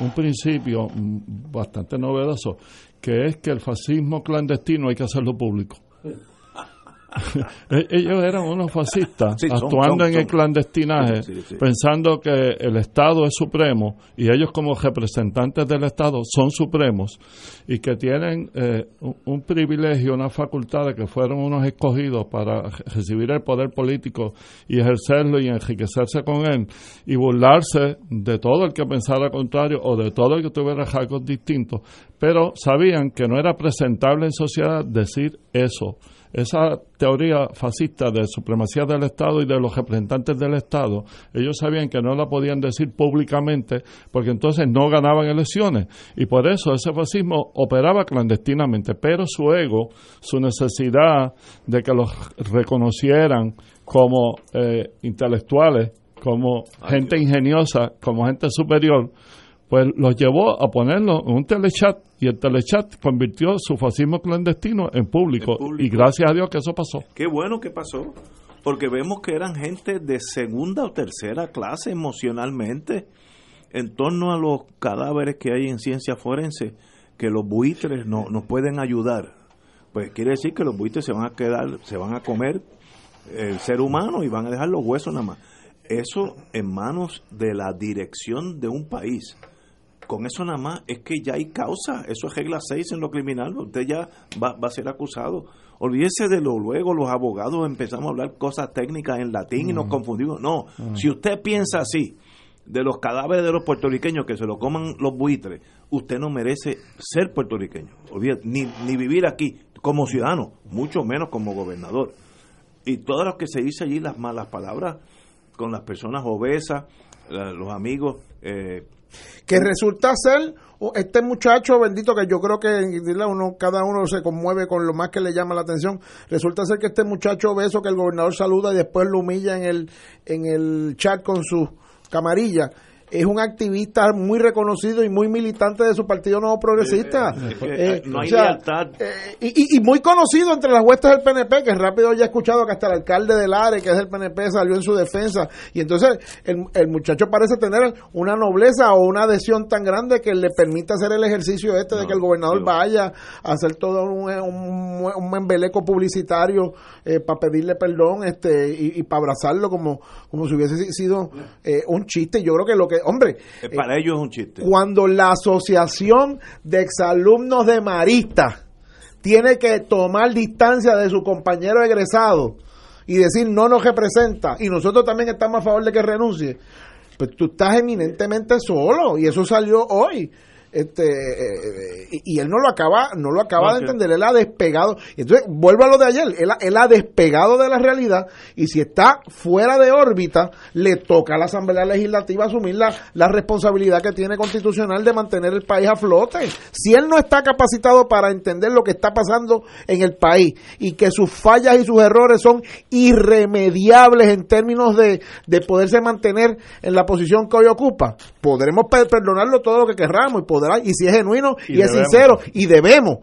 un principio bastante novedoso, que es que el fascismo clandestino hay que hacerlo público. E-, ellos eran unos fascistas actuando en el clandestinaje, pensando que el Estado es supremo y ellos como representantes del Estado son supremos y que tienen eh, un, privilegio, una facultad de que fueron unos escogidos para recibir el poder político y ejercerlo y enriquecerse con él y burlarse de todo el que pensara contrario o de todo el que tuviera rasgos distintos, pero sabían que no era presentable en sociedad decir eso esa teoría fascista de supremacía del Estado y de los representantes del Estado, ellos sabían que no la podían decir públicamente porque entonces no ganaban elecciones. Y por eso ese fascismo operaba clandestinamente, pero su ego, su necesidad de que los reconocieran como eh, intelectuales, como gente ingeniosa, como gente superior, pues los llevó a ponerlo en un telechat y el telechat convirtió su fascismo clandestino en público, y gracias a Dios que eso pasó. Qué bueno que pasó, porque vemos que eran gente de segunda o tercera clase emocionalmente en torno a los cadáveres que hay en ciencia forense, que los buitres no, nos pueden ayudar. Pues quiere decir que los buitres se van a quedar, se van a comer el ser humano y van a dejar los huesos nada más. Eso en manos de la dirección de un país con eso nada más es que ya hay causa, eso es regla 6 en lo criminal, usted ya va, a ser acusado. Olvídese de lo luego, los abogados empezamos a hablar cosas técnicas en latín y nos mm. confundimos. No, mm. si usted piensa así, de los cadáveres de los puertorriqueños que se lo coman los buitres, usted no merece ser puertorriqueño, ni, ni vivir aquí como ciudadano, mucho menos como gobernador. Y todas las que se dice allí, las malas palabras con las personas obesas, los amigos eh, que resulta ser este muchacho bendito que yo creo que uno cada uno se conmueve con lo más que le llama la atención. Resulta ser que este muchacho obeso que el gobernador saluda y después lo humilla en el en el chat con su camarilla es un activista muy reconocido y muy militante de su partido nuevo progresista. Eh, no hay lealtad. Eh, y, y, muy conocido entre las huestes del PNP, que rápido ya he escuchado que hasta el alcalde del ARE, que es del PNP, salió en su defensa. Y entonces el, el muchacho parece tener una nobleza o una adhesión tan grande que le permite hacer el ejercicio este de que el gobernador vaya a hacer todo un, un, un embeleco publicitario eh, para pedirle perdón este y, para abrazarlo como, como si hubiese sido un chiste. Yo creo que lo que hombre. Eh, para ellos es un chiste. Cuando la Asociación de Exalumnos de Marista tiene que tomar distancia de su compañero egresado y decir no nos representa y nosotros también estamos a favor de que renuncie, pues tú estás eminentemente solo y eso salió hoy este eh, y, él no lo acaba no lo acaba de entender él ha despegado. Entonces vuelvo a lo de ayer él, ha despegado de la realidad y si está fuera de órbita le toca a la Asamblea Legislativa asumir la, la responsabilidad que tiene constitucional de mantener el país a flote. Si él no está capacitado para entender lo que está pasando en el país y que sus fallas y sus errores son irremediables en términos de, de poderse mantener en la posición que hoy ocupa podremos perdonarlo todo lo que querramos y y si es genuino y, es sincero y debemos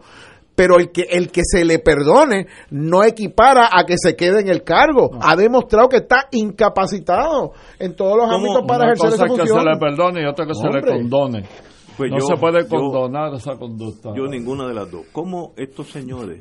pero el que el que se le perdone no equipara a que se quede en el cargo. Ha demostrado que está incapacitado en todos los ámbitos para ejercer esa función. que se le perdone y otra que se le condone. Pues no se puede condonar esa conducta. Yo ninguna de las dos. ¿Cómo estos señores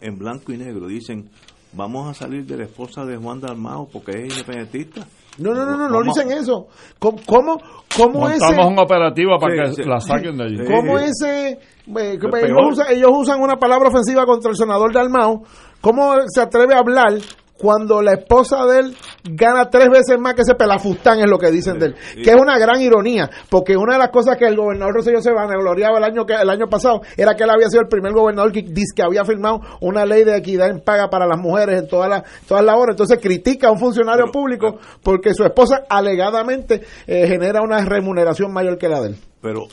en blanco y negro dicen vamos a salir de la esposa de Juan Dalmao porque es independentista? No, no, no, no, no dicen eso. ¿Cómo, cómo, cómo ese... un operativo para que la saquen de allí. ¿Cómo ese... Eh, ellos, usan, ellos usan una palabra ofensiva contra el senador Dalmao. ¿Cómo se atreve a hablar cuando la esposa de él gana tres veces más que ese pelafustán es lo que dicen de él, que es una gran ironía, porque una de las cosas que el gobernador Rosselló se vanagloriaba el año que el año pasado era que él había sido el primer gobernador que dice que había firmado una ley de equidad en paga para las mujeres en todas las todas las horas, entonces critica a un funcionario público porque su esposa alegadamente eh, genera una remuneración mayor que la de él. Pero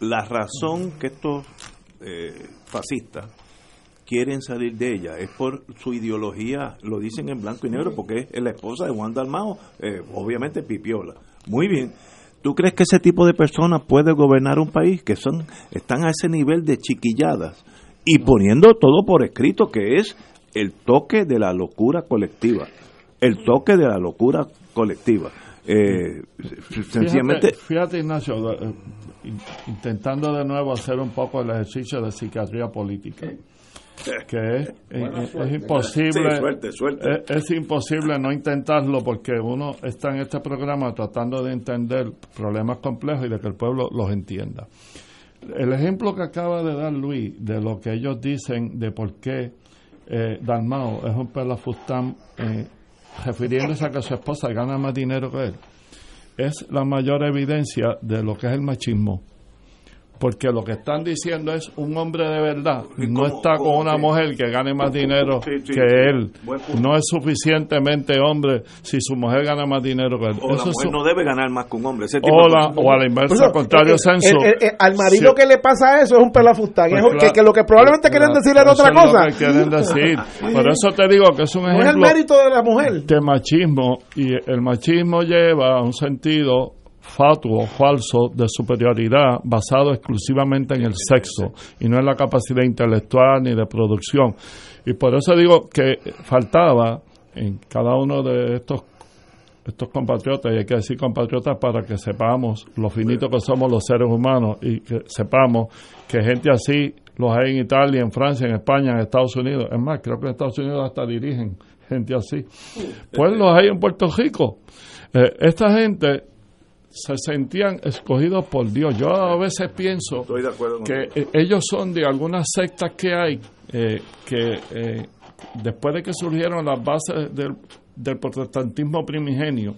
la razón que estos eh, fascistas quieren salir de ella. Es por su ideología, lo dicen en blanco y negro, porque es la esposa de Juan Dalmao, eh, obviamente Pipiola. Muy bien. ¿Tú crees que ese tipo de personas puede gobernar un país que son están a ese nivel de chiquilladas y poniendo todo por escrito que es el toque de la locura colectiva, el toque de la locura colectiva. Eh, sencillamente. Fíjate, Ignacio, eh, intentando de nuevo hacer un poco el ejercicio de psiquiatría política que es, es, imposible Es, imposible no intentarlo porque uno está en este programa tratando de entender problemas complejos y de que el pueblo los entienda. El ejemplo que acaba de dar Luis de lo que ellos dicen de por qué eh, Dalmao es un pelafustán eh, refiriéndose a que su esposa gana más dinero que él es la mayor evidencia de lo que es el machismo porque lo que están diciendo es un hombre de verdad no está con una mujer que gane más dinero que él. No es suficientemente hombre si su mujer gana más dinero que él. O la mujer no debe ganar más que un hombre. O, a la inversa al contrario censo al marido que le pasa eso es un pelafustán. Pues que, lo que probablemente quieren decir es otra cosa. quieren decir. Por eso te digo que es un ejemplo no es el mérito de la mujer. de machismo y el machismo lleva a un sentido fatuo falso de superioridad basado exclusivamente en el sexo y no en la capacidad intelectual ni de producción. Y por eso digo que faltaba en cada uno de estos estos compatriotas, y hay que decir compatriotas para que sepamos lo finito que somos los seres humanos y que sepamos que gente así los hay en Italia, en Francia, en España, en Estados Unidos. Es más, creo que en Estados Unidos hasta dirigen gente así. Pues los hay en Puerto Rico. Eh, esta gente se sentían escogidos por Dios. Yo a veces pienso que eh, ellos son de algunas sectas que hay eh, que eh, después de que surgieron las bases del, del protestantismo primigenio,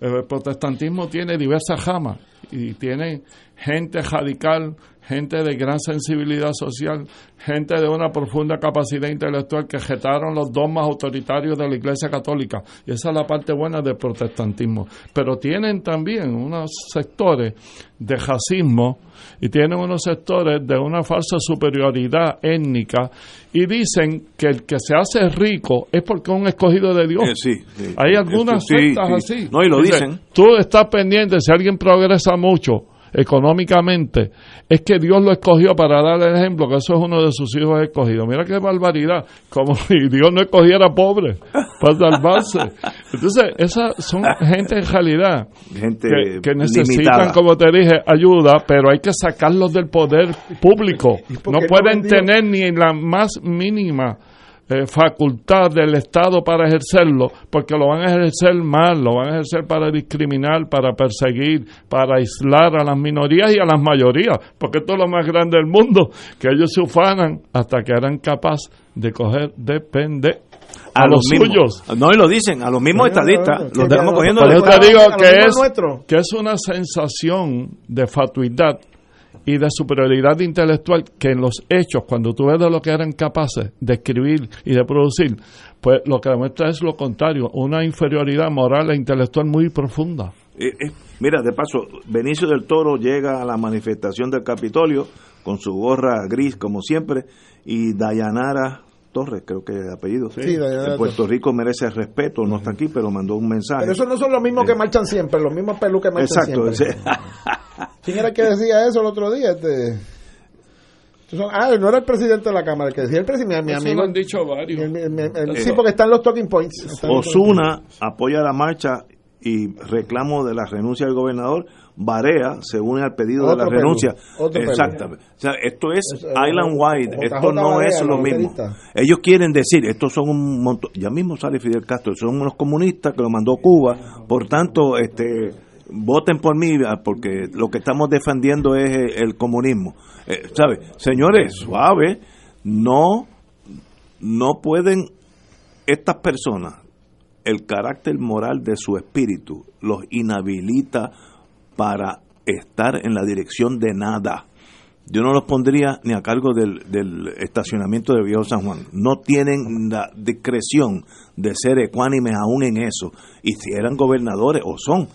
el protestantismo tiene diversas ramas y tiene gente radical gente de gran sensibilidad social, gente de una profunda capacidad intelectual que jetaron los dogmas autoritarios de la Iglesia Católica. Y esa es la parte buena del protestantismo. Pero tienen también unos sectores de racismo y tienen unos sectores de una falsa superioridad étnica y dicen que el que se hace rico es porque es un escogido de Dios. Eh, Hay algunas sectas así. No, y lo dicen. Tú estás pendiente, si alguien progresa mucho, económicamente, es que Dios lo escogió para dar el ejemplo que eso es uno de sus hijos escogidos. Mira qué barbaridad, como si Dios no escogiera pobre para salvarse. Entonces, esas son gente en realidad gente que, necesitan, como te dije, ayuda, pero hay que sacarlos del poder público. No pueden tener ni la más mínima eh, facultad del Estado para ejercerlo, porque lo van a ejercer mal, lo van a ejercer para discriminar, para perseguir, para aislar a las minorías y a las mayorías, porque esto es lo más grande del mundo, que ellos se ufanan hasta que eran capaces de coger depende a, los, suyos. No, y lo dicen, a los mismos estadistas, los estamos cogiendo. te digo que es, que es una sensación de fatuidad y de superioridad intelectual que en los hechos, cuando tú ves de lo que eran capaces de escribir y de producir, pues lo que demuestra es lo contrario, una inferioridad moral e intelectual muy profunda. Eh, eh, mira, de paso, Benicio del Toro llega a la manifestación del Capitolio con su gorra gris como siempre y Dayanara Torres, creo que es el apellido. Sí, Puerto Rico merece respeto, no está aquí, pero mandó un mensaje. Pero esos no son los mismos que marchan siempre, los mismos pelú que marchan Exacto, siempre. ¿Quién era que decía eso el otro día? Este... ah, no era el presidente de la Cámara, el que decía el presidente, mi, amigo. Lo han dicho varios. sí, porque están los talking points. Osuna apoya la marcha y reclamo de la renuncia del gobernador. Barea se une al pedido de la renuncia. Exactamente. O sea, esto es Island Wide, esto no es lo mismo. Ellos quieren decir, estos son un montón, ya mismo sale Fidel Castro, son unos comunistas que lo mandó Cuba, por tanto, este voten por mí porque lo que estamos defendiendo es el comunismo. Eh, ¿Sabe? Señores, suave, no, no pueden estas personas, el carácter moral de su espíritu los inhabilita para estar en la dirección de nada. Yo no los pondría ni a cargo del, del estacionamiento de Viejo San Juan. No tienen la discreción de ser ecuánimes aún en eso. Y si eran gobernadores, o son,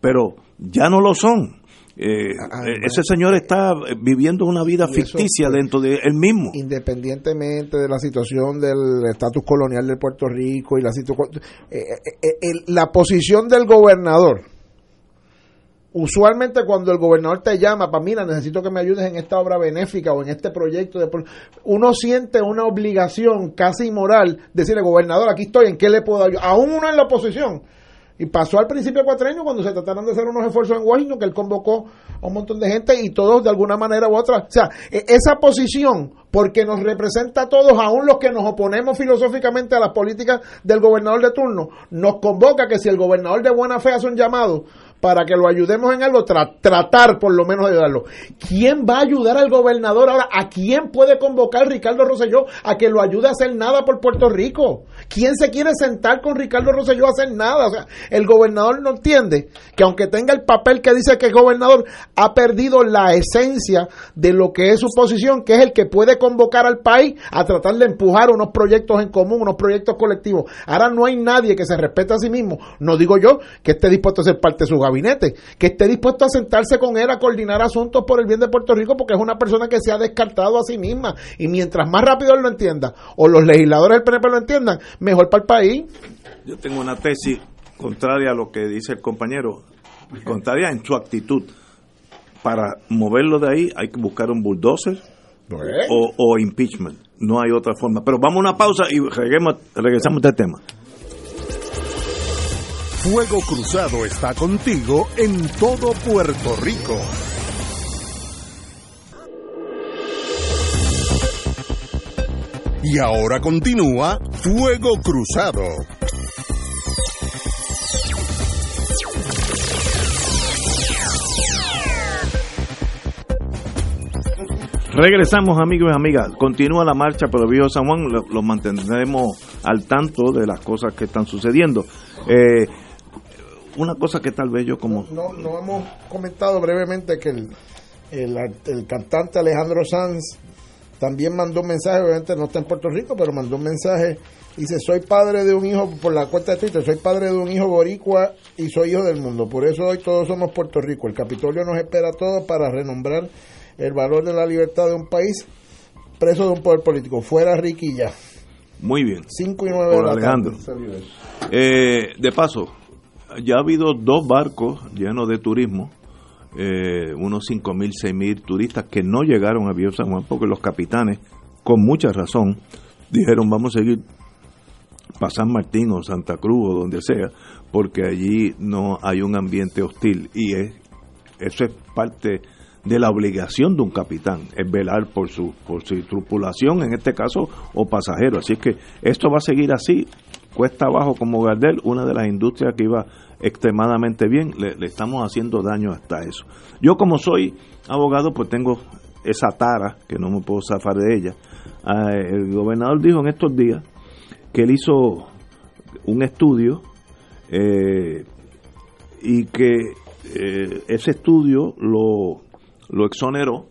pero ya no lo son. Eh, ah, ese señor está viviendo una vida ficticia dentro de él mismo. Independientemente de la situación del estatus colonial de Puerto Rico y la, eh, eh, la posición del gobernador. Usualmente cuando el gobernador te llama para, mira, necesito que me ayudes en esta obra benéfica o en este proyecto, de, uno siente una obligación casi moral decirle, gobernador, aquí estoy, ¿en qué le puedo ayudar? Aún uno en la oposición y pasó al principio de cuatro años cuando se trataron de hacer unos esfuerzos en Washington, que él convocó a un montón de gente y todos de alguna manera u otra. O sea, e, esa posición, porque nos representa a todos, aún los que nos oponemos filosóficamente a las políticas del gobernador de turno, nos convoca que si el gobernador de buena fe hace un llamado para que lo ayudemos en algo, tratar por lo menos de ayudarlo. ¿Quién va a ayudar al gobernador ahora? ¿A quién puede convocar Ricardo Rosselló a que lo ayude a hacer nada por Puerto Rico? ¿Quién se quiere sentar con Ricardo Rosselló a hacer nada? O sea, el gobernador no entiende que aunque tenga el papel que dice que es gobernador, ha perdido la esencia de lo que es su posición, que es el que puede convocar al país a tratar de empujar unos proyectos en común, unos proyectos colectivos. Ahora no hay nadie que se respete a sí mismo, no digo yo que esté dispuesto a ser parte de su gabinete que esté dispuesto a sentarse con él a coordinar asuntos por el bien de Puerto Rico, porque es una persona que se ha descartado a sí misma. Y mientras más rápido él lo entienda, o los legisladores del PNP lo entiendan, mejor para el país. Yo tengo una tesis contraria a lo que dice el compañero, contraria en su actitud. Para moverlo de ahí hay que buscar un bulldozer o, o, impeachment. No hay otra forma. Pero vamos a una pausa y regresamos, regresamos a este tema. Fuego Cruzado está contigo en todo Puerto Rico. Y ahora continúa Fuego Cruzado. Regresamos amigos y amigas, continúa la marcha por el Viejo San Juan, lo, mantendremos al tanto de las cosas que están sucediendo. Eh, una cosa que tal vez yo como... No, no hemos comentado brevemente que el, el, cantante Alejandro Sanz también mandó un mensaje, obviamente no está en Puerto Rico, pero mandó un mensaje, dice, soy padre de un hijo, por la cuenta de Twitter, soy padre de un hijo boricua y soy hijo del mundo, por eso hoy todos somos Puerto Rico, el Capitolio nos espera a todos para renombrar el valor de la libertad de un país preso de un poder político, fuera ya. Muy bien. 5 y 9 de la Alejandro. Eh, de paso, ya ha habido dos barcos llenos de turismo, eh, unos 5.000, 6.000 turistas que no llegaron a Viejo San Juan porque los capitanes, con mucha razón, dijeron vamos a seguir para San Martín o Santa Cruz o donde sea, porque allí no hay un ambiente hostil y es, eso es parte de la obligación de un capitán, es velar por su, por su tripulación, en este caso, o pasajero. Así que esto va a seguir así, cuesta abajo como Gardel, una de las industrias que iba extremadamente bien, le, estamos haciendo daño hasta eso. Yo como soy abogado, pues tengo esa tara, que no me puedo zafar de ella. Ah, el gobernador dijo en estos días que él hizo un estudio eh, y que eh, ese estudio lo, lo exoneró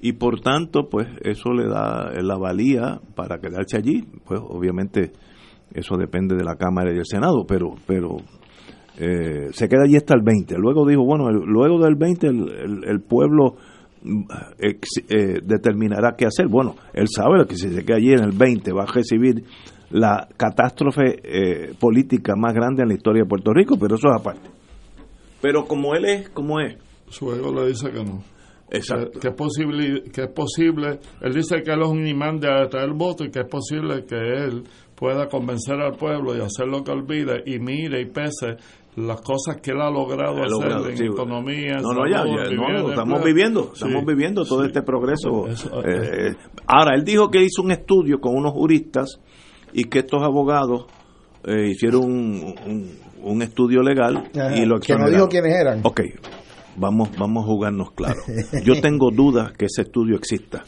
y por tanto pues eso le da la valía para quedarse allí pues obviamente eso depende de la Cámara y del Senado pero pero eh, se queda allí hasta el 20. Luego dijo, bueno, luego del 20 el, pueblo eh, determinará qué hacer. Bueno, él sabe que si se queda allí en el 20 va a recibir la catástrofe eh, política más grande en la historia de Puerto Rico, pero eso es aparte. Pero como él es, como es. Su ego le dice que no. Exacto. Que, es posible, que es posible, él dice que él es un imán de atraer voto y que es posible que él pueda convencer al pueblo y hacer lo que olvide y mire y pese las cosas que él ha logrado hacer en economía. No, no, ya, estamos viviendo, estamos viviendo todo este progreso. Eh, ahora, él dijo que hizo un estudio con unos juristas y que estos abogados eh, hicieron un, un, estudio legal y lo Que no dijo quiénes eran. Ok, vamos, vamos a jugarnos claro. Yo tengo dudas que ese estudio exista.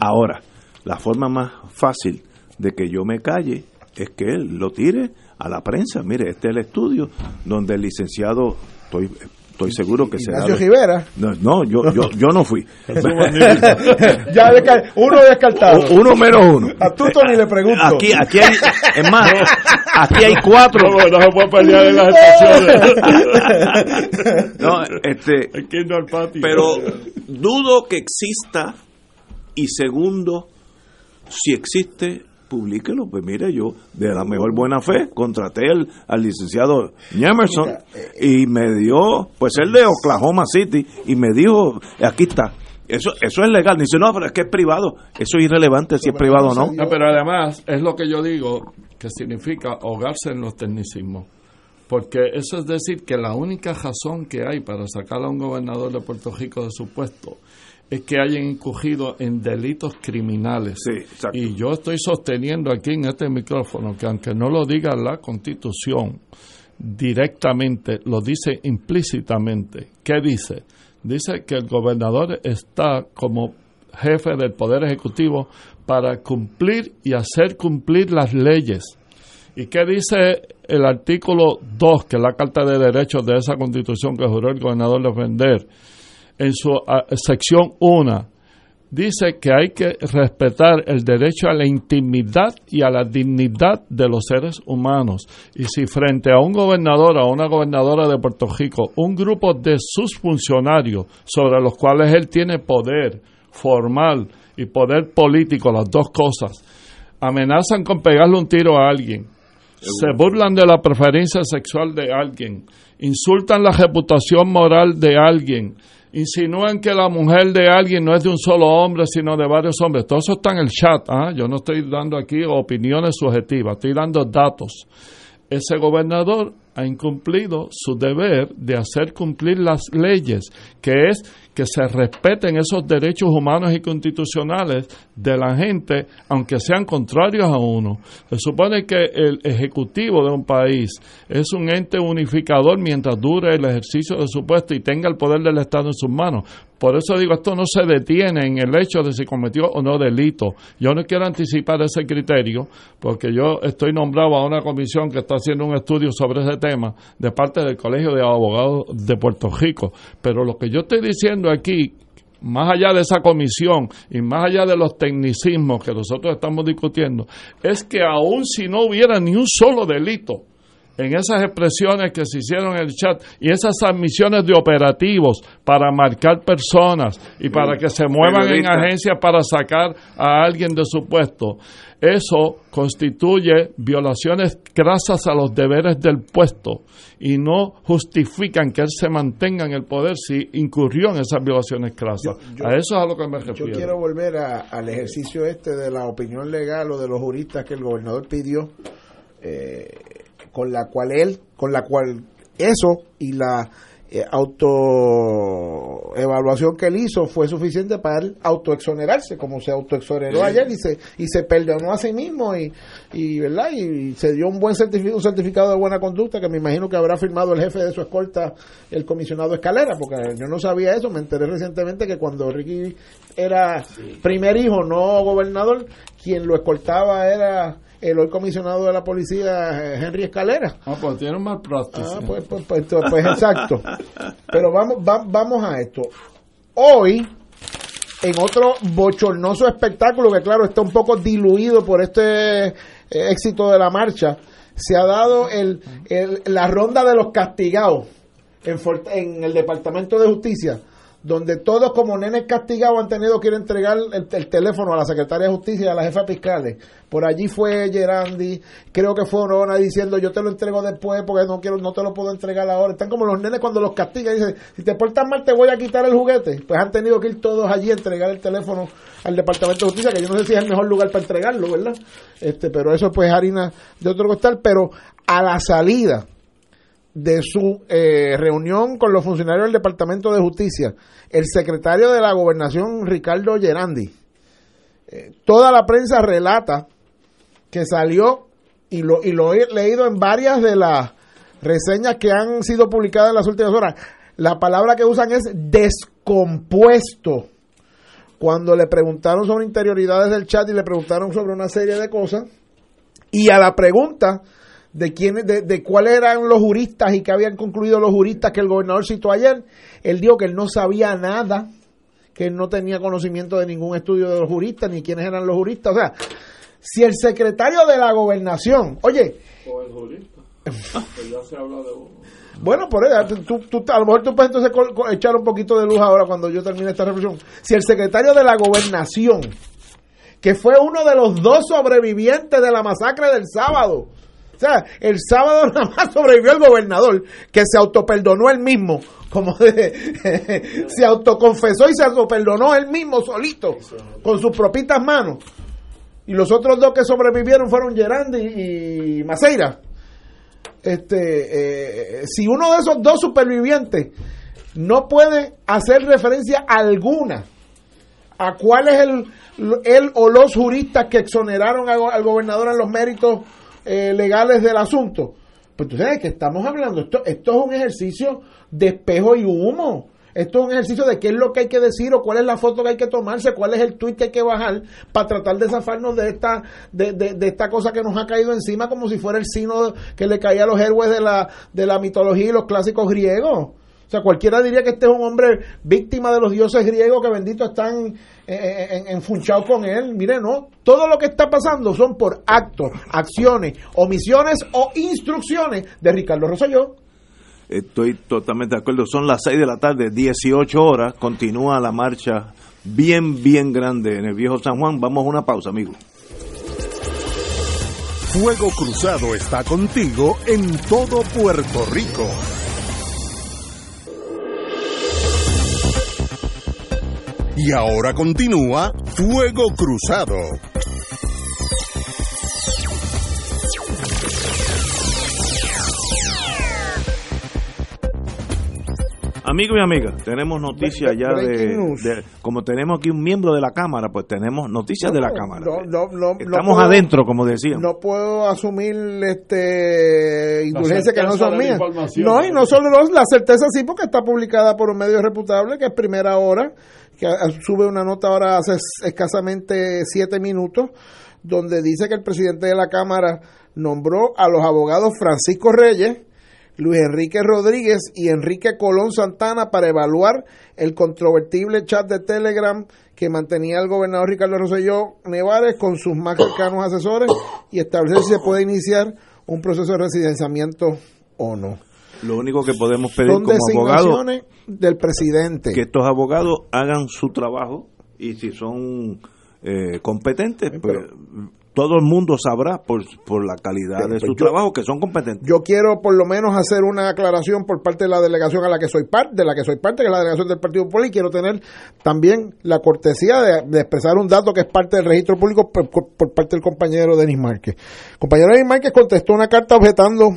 Ahora, la forma más fácil de que yo me calle es que él lo tire a la prensa. Mire, este es el estudio donde el licenciado, estoy estoy seguro que será. Ignacio Rivera. No, no yo, yo, yo no fui. ya uno descartado. uno menos uno. A Tuto ni le pregunto. Aquí, aquí hay, es más, aquí hay cuatro. No, no se puede pelear en las estaciones. no, este. al patio. Pero dudo que exista. Y segundo, si existe, publíquelo. Pues mire, yo de la mejor buena fe contraté al, licenciado Emerson eh, y me dio, pues él de Oklahoma City y me dijo, aquí está. Eso, eso es legal. Dice, no, pero es que es privado. Eso es irrelevante si es privado o no. No, pero además es lo que yo digo, que significa ahogarse en los tecnicismos. Porque eso es decir que la única razón que hay para sacar a un gobernador de Puerto Rico de su puesto es que hayan incurrido en delitos criminales. y yo estoy sosteniendo aquí en este micrófono que aunque no lo diga la Constitución directamente, lo dice implícitamente. ¿Qué dice? Dice que el gobernador está como jefe del Poder Ejecutivo para cumplir y hacer cumplir las leyes. ¿Y qué dice el artículo 2, que es la Carta de Derechos de esa Constitución que juró el gobernador defender? En su sección 1 dice que hay que respetar el derecho a la intimidad y a la dignidad de los seres humanos. Y si frente a un gobernador o una gobernadora de Puerto Rico, un grupo de sus funcionarios sobre los cuales él tiene poder formal y poder político, las dos cosas, amenazan con pegarle un tiro a alguien, se burlan de la preferencia sexual de alguien, insultan la reputación moral de alguien, insinúan que la mujer de alguien no es de un solo hombre, sino de varios hombres. Todo eso está en el chat. ¿ah? Yo no estoy dando aquí opiniones subjetivas, estoy dando datos. Ese gobernador ha incumplido su deber de hacer cumplir las leyes, que es que se respeten esos derechos humanos y constitucionales de la gente, aunque sean contrarios a uno. Se supone que el ejecutivo de un país es un ente unificador mientras dure el ejercicio de su puesto y tenga el poder del Estado en sus manos. Por eso digo, esto no se detiene en el hecho de si cometió o no delito. Yo no quiero anticipar ese criterio, porque yo estoy nombrado a una comisión que está haciendo un estudio sobre ese tema de parte del Colegio de Abogados de Puerto Rico. Pero lo que yo estoy diciendo aquí, más allá de esa comisión y más allá de los tecnicismos que nosotros estamos discutiendo, es que aun si no hubiera ni un solo delito, en esas expresiones que se hicieron en el chat y esas admisiones de operativos para marcar personas y para que se muevan en agencias para sacar a alguien de su puesto, eso constituye violaciones grasas a los deberes del puesto y no justifican que él se mantenga en el poder si incurrió en esas violaciones crasas. a eso es a lo que me refiero. Yo quiero volver al ejercicio este de la opinión legal o de los juristas que el gobernador pidió. Eh, con la cual él, con la cual eso y la eh, autoevaluación que él hizo fue suficiente para él autoexonerarse, como se autoexoneró ayer y se, y se perdonó a sí mismo y, y verdad y, se dio un buen certificado, un certificado de buena conducta que me imagino que habrá firmado el jefe de su escolta, el comisionado Escalera, porque yo no sabía eso, me enteré recientemente que cuando Ricky era primer hijo, no gobernador, quien lo escoltaba era el hoy comisionado de la policía, Henry Escalera. Ah, pues tiene un mal Ah, pues, pues, pues, pues, exacto. Pero vamos, vamos a esto. Hoy, en otro bochornoso espectáculo, que claro, está un poco diluido por este eh, éxito de la marcha, se ha dado el, la ronda de los castigados en, en el Departamento de Justicia donde todos como nenes castigados han tenido que ir a entregar el, teléfono a la secretaria de justicia y a la jefa fiscales. Por allí fue Gerandi, creo que fue Orona diciendo yo te lo entrego después porque no quiero, no te lo puedo entregar ahora. Están como los nenes cuando los castigan y dicen, si te portas mal te voy a quitar el juguete. Pues han tenido que ir todos allí a entregar el teléfono al Departamento de Justicia, que yo no sé si es el mejor lugar para entregarlo, ¿verdad? Este, pero eso pues harina de otro costal, pero a la salida de su eh, reunión con los funcionarios del Departamento de Justicia, el secretario de la Gobernación, Ricardo Gerandi, eh, toda la prensa relata que salió, y lo, y lo he leído en varias de las reseñas que han sido publicadas en las últimas horas, la palabra que usan es descompuesto. Cuando le preguntaron sobre interioridades del chat y le preguntaron sobre una serie de cosas, y a la pregunta de quiénes, de, de cuáles eran los juristas y que habían concluido los juristas que el gobernador citó ayer, él dijo que él no sabía nada, que él no tenía conocimiento de ningún estudio de los juristas, ni quiénes eran los juristas. O sea, si el secretario de la gobernación, oye... O el jurista, ya se habla de Bueno, por eso, tú, tú, a lo mejor tú puedes entonces echar un poquito de luz ahora cuando yo termine esta reflexión. Si el secretario de la gobernación, que fue uno de los dos sobrevivientes de la masacre del sábado, sea, el sábado nada más sobrevivió el gobernador, que se autoperdonó él mismo, como de, se autoconfesó y se autoperdonó él mismo solito, con sus propias manos. Y los otros dos que sobrevivieron fueron Gerandi y Maceira. Este, eh, si uno de esos dos supervivientes no puede hacer referencia alguna a cuál es el, él o los juristas que exoneraron al gobernador en los méritos eh, legales del asunto. Pues tú sabes que estamos hablando, esto, esto es un ejercicio de espejo y humo. Esto es un ejercicio de qué es lo que hay que decir o cuál es la foto que hay que tomarse, cuál es el tweet que hay que bajar para tratar de zafarnos de esta, de, de, esta cosa que nos ha caído encima como si fuera el sino que le caía a los héroes de la, de la mitología y los clásicos griegos. O sea, cualquiera diría que este es un hombre víctima de los dioses griegos que bendito están eh, eh, enfunchados con él. Mire, no, todo lo que está pasando son por actos, acciones, omisiones o instrucciones de Ricardo Rosselló. Estoy totalmente de acuerdo. Son las 6 de la tarde, 18 horas. Continúa la marcha bien, bien grande en el viejo San Juan. Vamos a una pausa, amigos. Fuego Cruzado está contigo en todo Puerto Rico. Y ahora continúa Fuego Cruzado. Amigos y amigas, tenemos noticias ya de, Como tenemos aquí un miembro de la Cámara, pues tenemos noticias de la Cámara. Estamos adentro, como decían. No puedo asumir este indulgencia que no son mías. No, y no solo la certeza sí, porque está publicada por un medio reputable, que es Primera Hora que sube una nota ahora hace escasamente siete minutos, donde dice que el presidente de la Cámara nombró a los abogados Francisco Reyes, Luis Enrique Rodríguez y Enrique Colón Santana para evaluar el controvertible chat de Telegram que mantenía el gobernador Ricardo Rosselló Nevares con sus más cercanos asesores y establecer si se puede iniciar un proceso de residenciamiento o no. Lo único que podemos pedir como abogados del presidente que estos abogados hagan su trabajo y si son eh, competentes, pues todo el mundo sabrá por, por la calidad de su trabajo que son competentes. Yo quiero por lo menos hacer una aclaración por parte de la delegación a la que soy parte, de la que soy parte, que es la delegación del Partido Popular, y quiero tener también la cortesía de, expresar un dato que es parte del registro público por, por parte del compañero Denis Márquez. El compañero Denis Márquez contestó una carta objetando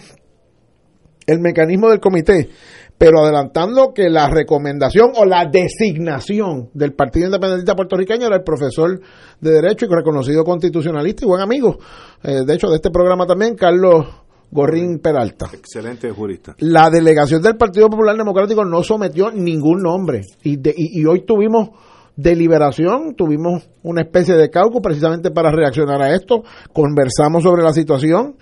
el mecanismo del comité, pero adelantando que la recomendación o la designación del Partido Independentista Puertorriqueño era el profesor de Derecho y reconocido constitucionalista y buen amigo, eh, de hecho, de este programa también, Carlos Gorrín Peralta. Excelente jurista. La delegación del Partido Popular Democrático no sometió ningún nombre y, y hoy tuvimos deliberación, tuvimos una especie de caucus precisamente para reaccionar a esto, conversamos sobre la situación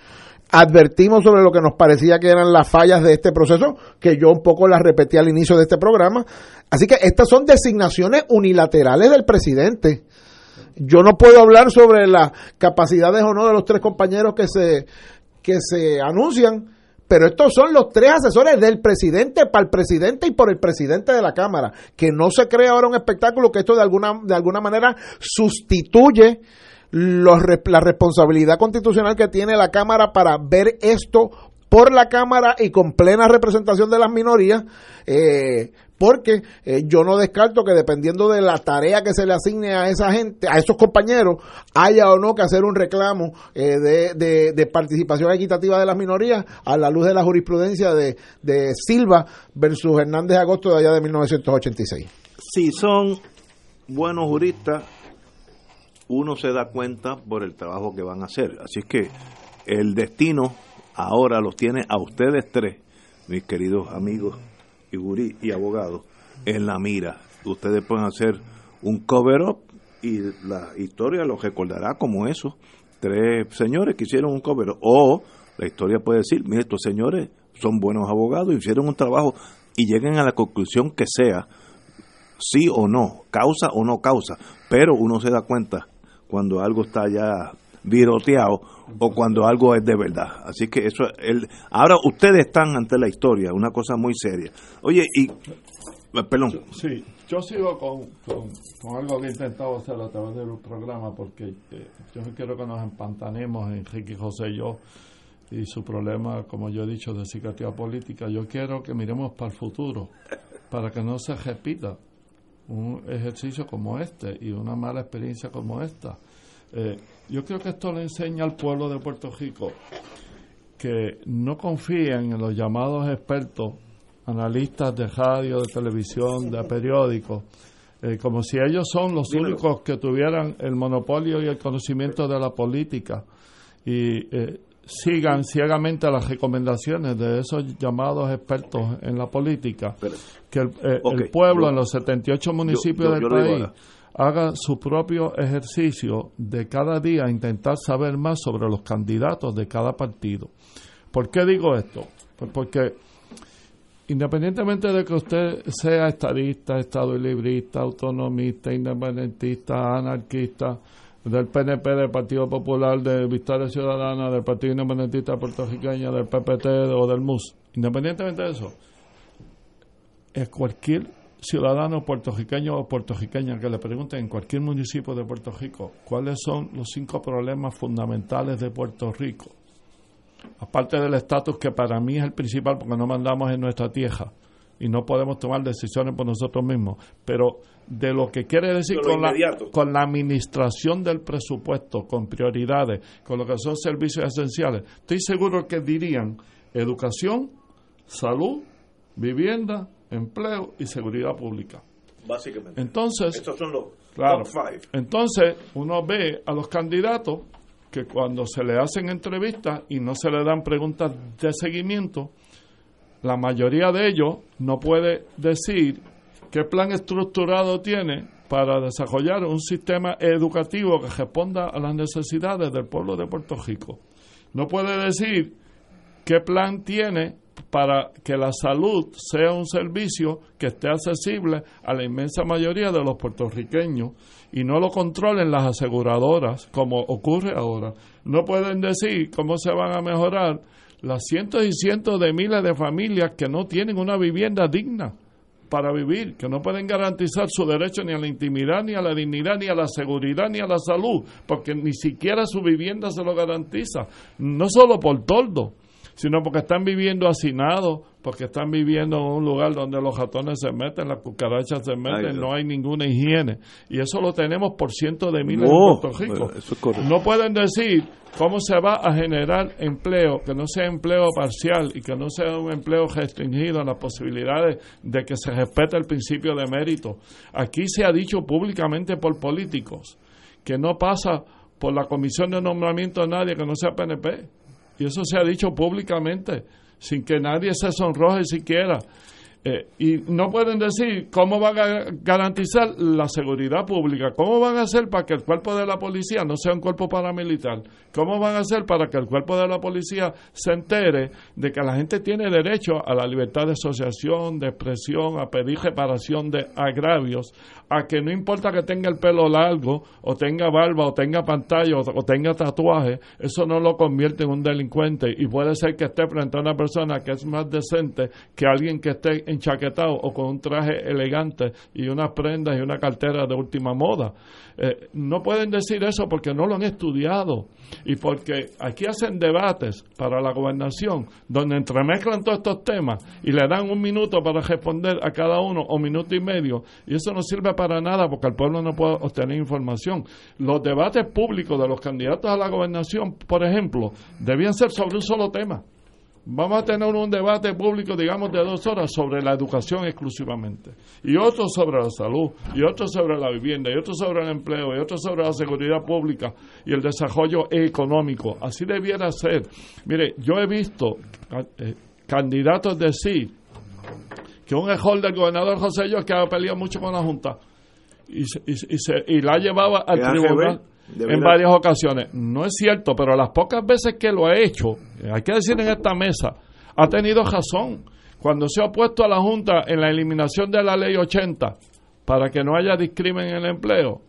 advertimos sobre lo que nos parecía que eran las fallas de este proceso, que yo un poco las repetí al inicio de este programa. Así que estas son designaciones unilaterales del presidente. Yo no puedo hablar sobre las capacidades o no de los tres compañeros que se, que se anuncian, pero estos son los tres asesores del presidente para el presidente y por el presidente de la Cámara. Que no se crea ahora un espectáculo que esto de alguna, de alguna manera sustituye los, la responsabilidad constitucional que tiene la Cámara para ver esto por la Cámara y con plena representación de las minorías, eh, porque eh, yo no descarto que dependiendo de la tarea que se le asigne a esa gente, a esos compañeros, haya o no que hacer un reclamo eh, de, de, participación equitativa de las minorías a la luz de la jurisprudencia de, de Silva versus Hernández Agosto de allá de 1986. Si son buenos juristas, uno se da cuenta por el trabajo que van a hacer. Así que el destino ahora los tiene a ustedes tres, mis queridos amigos y abogados, en la mira. Ustedes pueden hacer un cover-up y la historia los recordará como eso. Tres señores que hicieron un cover-up. O la historia puede decir, mire, estos señores son buenos abogados, hicieron un trabajo y lleguen a la conclusión que sea, sí o no, causa o no causa, pero uno se da cuenta cuando algo está ya viroteado o cuando algo es de verdad. Así que eso, el, ahora ustedes están ante la historia, una cosa muy seria. Oye, y, perdón. Sí, yo sigo con, con, algo que he intentado hacer a través del programa, porque eh, yo no quiero que nos empantanemos, Enrique José y yo, y su problema, como yo he dicho, de psiquiatría política. Yo quiero que miremos para el futuro, para que no se repita un ejercicio como este y una mala experiencia como esta. Eh, yo creo que esto le enseña al pueblo de Puerto Rico que no confíen en los llamados expertos, analistas de radio, de televisión, de periódicos, eh, como si ellos son los únicos que tuvieran el monopolio y el conocimiento de la política y eh, sigan ciegamente las recomendaciones de esos llamados expertos en la política, que el, eh, pueblo en los 78 municipios del país haga su propio ejercicio de cada día intentar saber más sobre los candidatos de cada partido. ¿Por qué digo esto? Pues porque independientemente de que usted sea estadista, estado librista, autonomista, independentista, anarquista, del PNP, del Partido Popular, de Victoria Ciudadana, del Partido Independentista Puertorriqueño, del PPT o del MUS. Independientemente de eso, es cualquier ciudadano puertorriqueño o puertorriqueña que le pregunten en cualquier municipio de Puerto Rico cuáles son los cinco problemas fundamentales de Puerto Rico, aparte del estatus que para mí es el principal porque no mandamos en nuestra tierra y no podemos tomar decisiones por nosotros mismos, pero de lo que quiere decir con la, con la administración del presupuesto, con prioridades, con lo que son servicios esenciales, estoy seguro que dirían educación, salud, vivienda, empleo y seguridad pública. Básicamente. Entonces, estos son los top five. Entonces, uno ve a los candidatos que cuando se le hacen entrevistas y no se le dan preguntas de seguimiento, la mayoría de ellos no puede decir qué plan estructurado tiene para desarrollar un sistema educativo que responda a las necesidades del pueblo de Puerto Rico. No puede decir qué plan tiene para que la salud sea un servicio que esté accesible a la inmensa mayoría de los puertorriqueños y no lo controlen las aseguradoras como ocurre ahora. No pueden decir cómo se van a mejorar las cientos y cientos de miles de familias que no tienen una vivienda digna para vivir, que no pueden garantizar su derecho ni a la intimidad, ni a la dignidad, ni a la seguridad, ni a la salud, porque ni siquiera su vivienda se lo garantiza, no solo por toldo, sino porque están viviendo hacinados, porque están viviendo en un lugar donde los ratones se meten, las cucarachas se meten, no hay ninguna higiene. Y eso lo tenemos por cientos de miles en Puerto Rico. No pueden decir cómo se va a generar empleo, que no sea empleo parcial y que no sea un empleo restringido a las posibilidades de que se respete el principio de mérito. Aquí se ha dicho públicamente por políticos que no pasa por la comisión de nombramiento de nadie que no sea PNP y eso se ha dicho públicamente, sin que nadie se sonroje siquiera. Eh, y no pueden decir cómo van a garantizar la seguridad pública, cómo van a hacer para que el cuerpo de la policía no sea un cuerpo paramilitar, cómo van a hacer para que el cuerpo de la policía se entere de que la gente tiene derecho a la libertad de asociación, de expresión, a pedir reparación de agravios, a que no importa que tenga el pelo largo, o tenga barba, o tenga pantalla, o, tenga tatuaje, eso no lo convierte en un delincuente. Y puede ser que esté frente a una persona que es más decente que alguien que esté enchaquetado o con un traje elegante y unas prendas y una cartera de última moda. Eh, no pueden decir eso porque no lo han estudiado y porque aquí hacen debates para la gobernación donde entremezclan todos estos temas y le dan un minuto para responder a cada uno o minuto y medio y eso no sirve para nada porque el pueblo no puede obtener información. Los debates públicos de los candidatos a la gobernación, por ejemplo, debían ser sobre un solo tema vamos a tener un debate público, digamos, de dos horas sobre la educación exclusivamente, y otro sobre la salud, y otro sobre la vivienda, y otro sobre el empleo, y otro sobre la seguridad pública y el desarrollo económico. Así debiera ser. Mire, yo he visto eh, candidatos decir que un mejor del gobernador José Yo que ha peleado mucho con la Junta y, y, la llevaba al tribunal en varias ocasiones. No es cierto, pero las pocas veces que lo ha hecho, hay que decir en esta mesa, ha tenido razón. Cuando se ha opuesto a la Junta en la eliminación de la ley 80 para que no haya discrimen en el empleo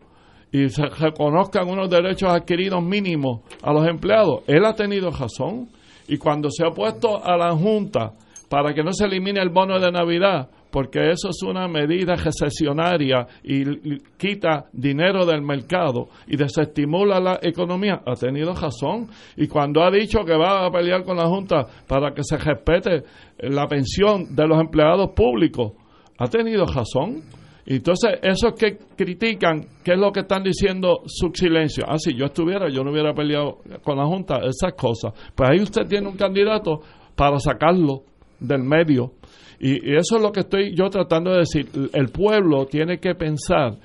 y se reconozcan unos derechos adquiridos mínimos a los empleados, él ha tenido razón. Y cuando se ha opuesto a la Junta para que no se elimine el bono de Navidad porque eso es una medida recesionaria y quita dinero del mercado y desestimula la economía, ha tenido razón. Y cuando ha dicho que va a pelear con la Junta para que se respete la pensión de los empleados públicos, ha tenido razón. Entonces, esos que critican, ¿qué es lo que están diciendo su silencio? Ah, si yo estuviera, yo no hubiera peleado con la Junta, esas cosas. Pues ahí usted tiene un candidato para sacarlo del medio y, eso es lo que estoy yo tratando de decir. El pueblo tiene que pensar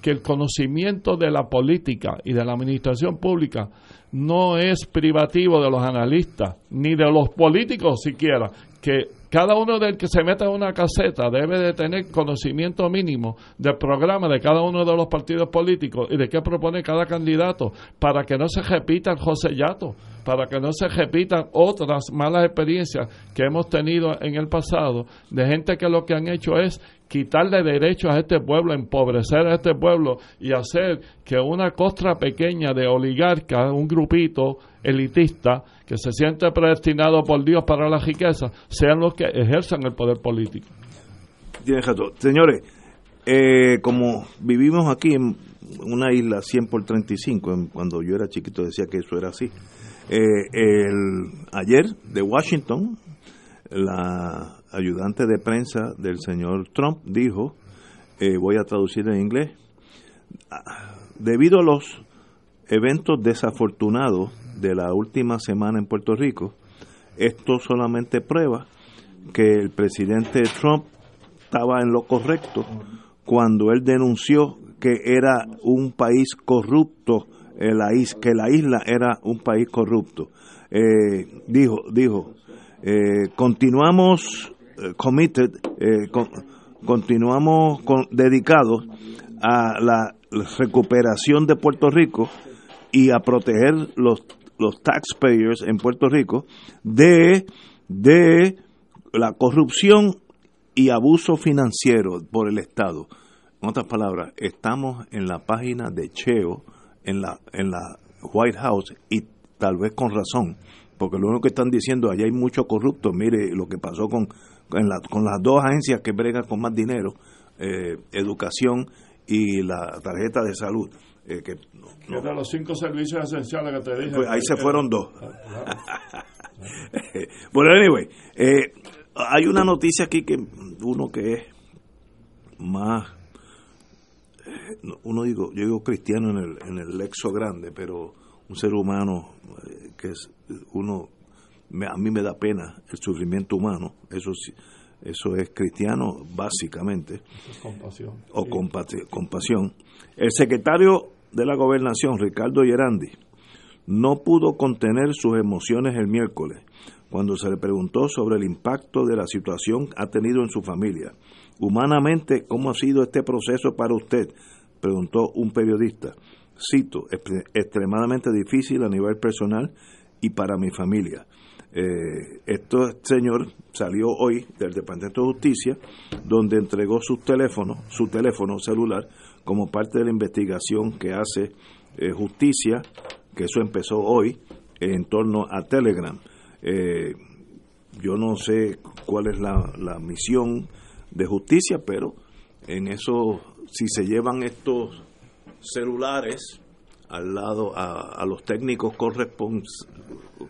que el conocimiento de la política y de la administración pública no es privativo de los analistas, ni de los políticos siquiera, que cada uno del que se meta en una caseta debe de tener conocimiento mínimo del programa de cada uno de los partidos políticos y de qué propone cada candidato para que no se repitan José Yato para que no se repitan otras malas experiencias que hemos tenido en el pasado de gente que lo que han hecho es quitarle derechos a este pueblo, empobrecer a este pueblo y hacer que una costra pequeña de oligarcas, un grupito elitista que se siente predestinado por Dios para la riqueza, sean los que ejerzan el poder político. Señores, eh, como vivimos aquí en una isla 100 por 35, cuando yo era chiquito decía que eso era así, eh, el, ayer de Washington, la ayudante de prensa del señor Trump dijo, eh, voy a traducir en inglés, debido a los eventos desafortunados de la última semana en Puerto Rico, esto solamente prueba que el presidente Trump estaba en lo correcto cuando él denunció que era un país corrupto eh, la que la isla era un país corrupto. Eh, dijo, dijo, eh, continuamos committed, continuamos dedicados a la recuperación de Puerto Rico y a proteger los, los taxpayers en Puerto Rico de, de la corrupción y abuso financiero por el Estado. En otras palabras, estamos en la página de Cheo en la, en la White House y tal vez con razón, porque lo único que están diciendo, allá hay mucho corrupto, mire lo que pasó con, con, las dos agencias que bregan con más dinero, eh, educación y la tarjeta de salud. Eh, que de los cinco servicios esenciales que te dije. Pues ahí se fueron dos. Ah, bueno, anyway, eh, hay una noticia aquí que uno que es más uno digo, yo digo cristiano en el, en el lexo grande, pero un ser humano eh, que es uno, a mí me da pena el sufrimiento humano, eso eso es cristiano básicamente. compasión. O compasión. El secretario de la gobernación, Ricardo Gerandi, no pudo contener sus emociones el miércoles cuando se le preguntó sobre el impacto de la situación ha tenido en su familia. Humanamente, ¿cómo ha sido este proceso para usted? preguntó un periodista. Cito, extremadamente difícil a nivel personal y para mi familia. Eh, este señor salió hoy del Departamento de Justicia, donde entregó su teléfono, su teléfono celular, como parte de la investigación que hace eh, Justicia, que eso empezó hoy, en torno a Telegram. Eh, yo no sé cuál es la, la misión de justicia, pero en eso, si se llevan estos celulares al lado a, los técnicos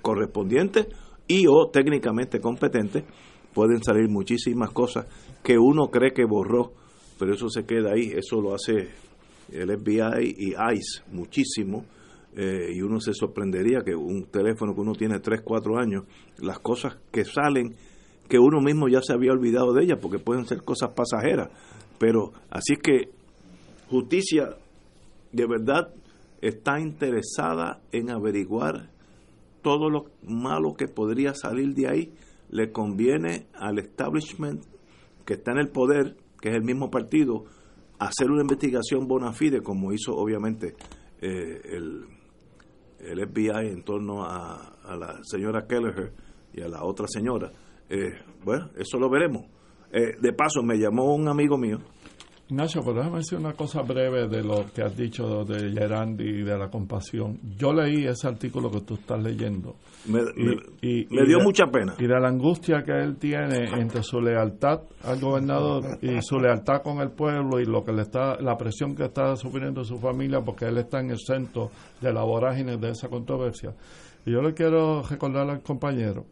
correspondientes y o técnicamente competentes, pueden salir muchísimas cosas que uno cree que borró, pero eso se queda ahí, eso lo hace el FBI y ICE muchísimo, eh, y uno se sorprendería que un teléfono que uno tiene 3, 4 años, las cosas que salen, que uno mismo ya se había olvidado de ellas, porque pueden ser cosas pasajeras, pero así es que justicia de verdad está interesada en averiguar todo lo malo que podría salir de ahí, le conviene al establishment que está en el poder, que es el mismo partido, hacer una investigación bona fide, como hizo obviamente eh, el, el FBI en torno a, la señora Kelleher y a la otra señora. Eh, bueno, eso lo veremos. Eh, de paso, me llamó un amigo mío Ignacio, pero déjame decir una cosa breve de lo que has dicho de Gerandi y de la compasión. Yo leí ese artículo que tú estás leyendo. Me, y, dio mucha pena. Y de la angustia que él tiene entre su lealtad al gobernador y su lealtad con el pueblo y lo que le está, la presión que está sufriendo su familia porque él está en el centro de la vorágine de esa controversia. Y yo le quiero recordar al compañero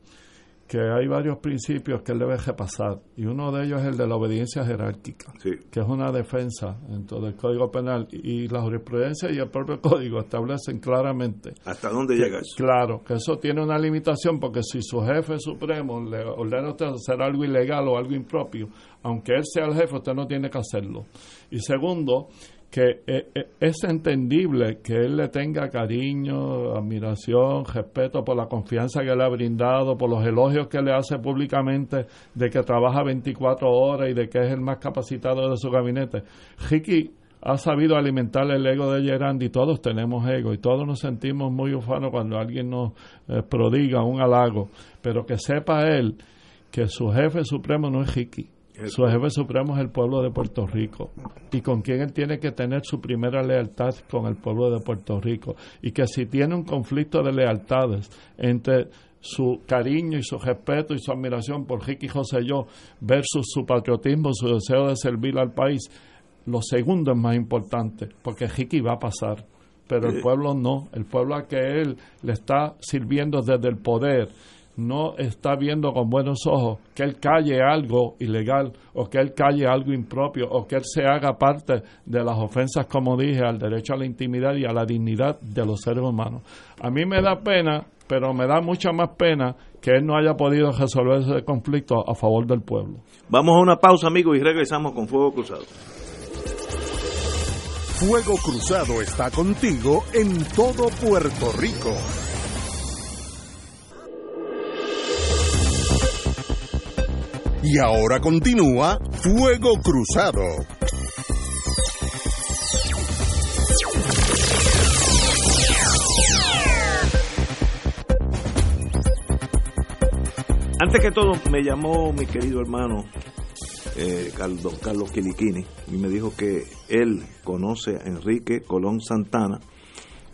que hay varios principios que él debe repasar y uno de ellos es el de la obediencia jerárquica, que es una defensa en todo el Código Penal y la jurisprudencia y el propio Código establecen claramente. ¿Hasta dónde llega eso? Claro, que eso tiene una limitación porque si su jefe supremo le ordena a usted hacer algo ilegal o algo impropio, aunque él sea el jefe, usted no tiene que hacerlo. Y segundo, que eh, eh, es entendible que él le tenga cariño, admiración, respeto por la confianza que le ha brindado, por los elogios que le hace públicamente de que trabaja 24 horas y de que es el más capacitado de su gabinete. Ricky ha sabido alimentar el ego de Gerandi, todos tenemos ego y todos nos sentimos muy ufanos cuando alguien nos eh, prodiga un halago, pero que sepa él que su jefe supremo no es Ricky su jefe supremo es el pueblo de Puerto Rico. Y con quien él tiene que tener su primera lealtad con el pueblo de Puerto Rico. Y que si tiene un conflicto de lealtades entre su cariño y su respeto y su admiración por Ricky José Yo versus su patriotismo, su deseo de servir al país, lo segundo es más importante porque Ricky va a pasar, pero el pueblo no, el pueblo a que él le está sirviendo desde el poder no está viendo con buenos ojos que él calle algo ilegal o que él calle algo impropio o que él se haga parte de las ofensas, como dije, al derecho a la intimidad y a la dignidad de los seres humanos. A mí me da pena, pero me da mucha más pena que él no haya podido resolver ese conflicto a favor del pueblo. Vamos a una pausa, amigos, y regresamos con Fuego Cruzado. Fuego Cruzado está contigo en todo Puerto Rico. Y ahora continúa Fuego Cruzado. Antes que todo, me llamó mi querido hermano eh, Carlos, Carlos Quiliquini y me dijo que él conoce a Enrique Colón Santana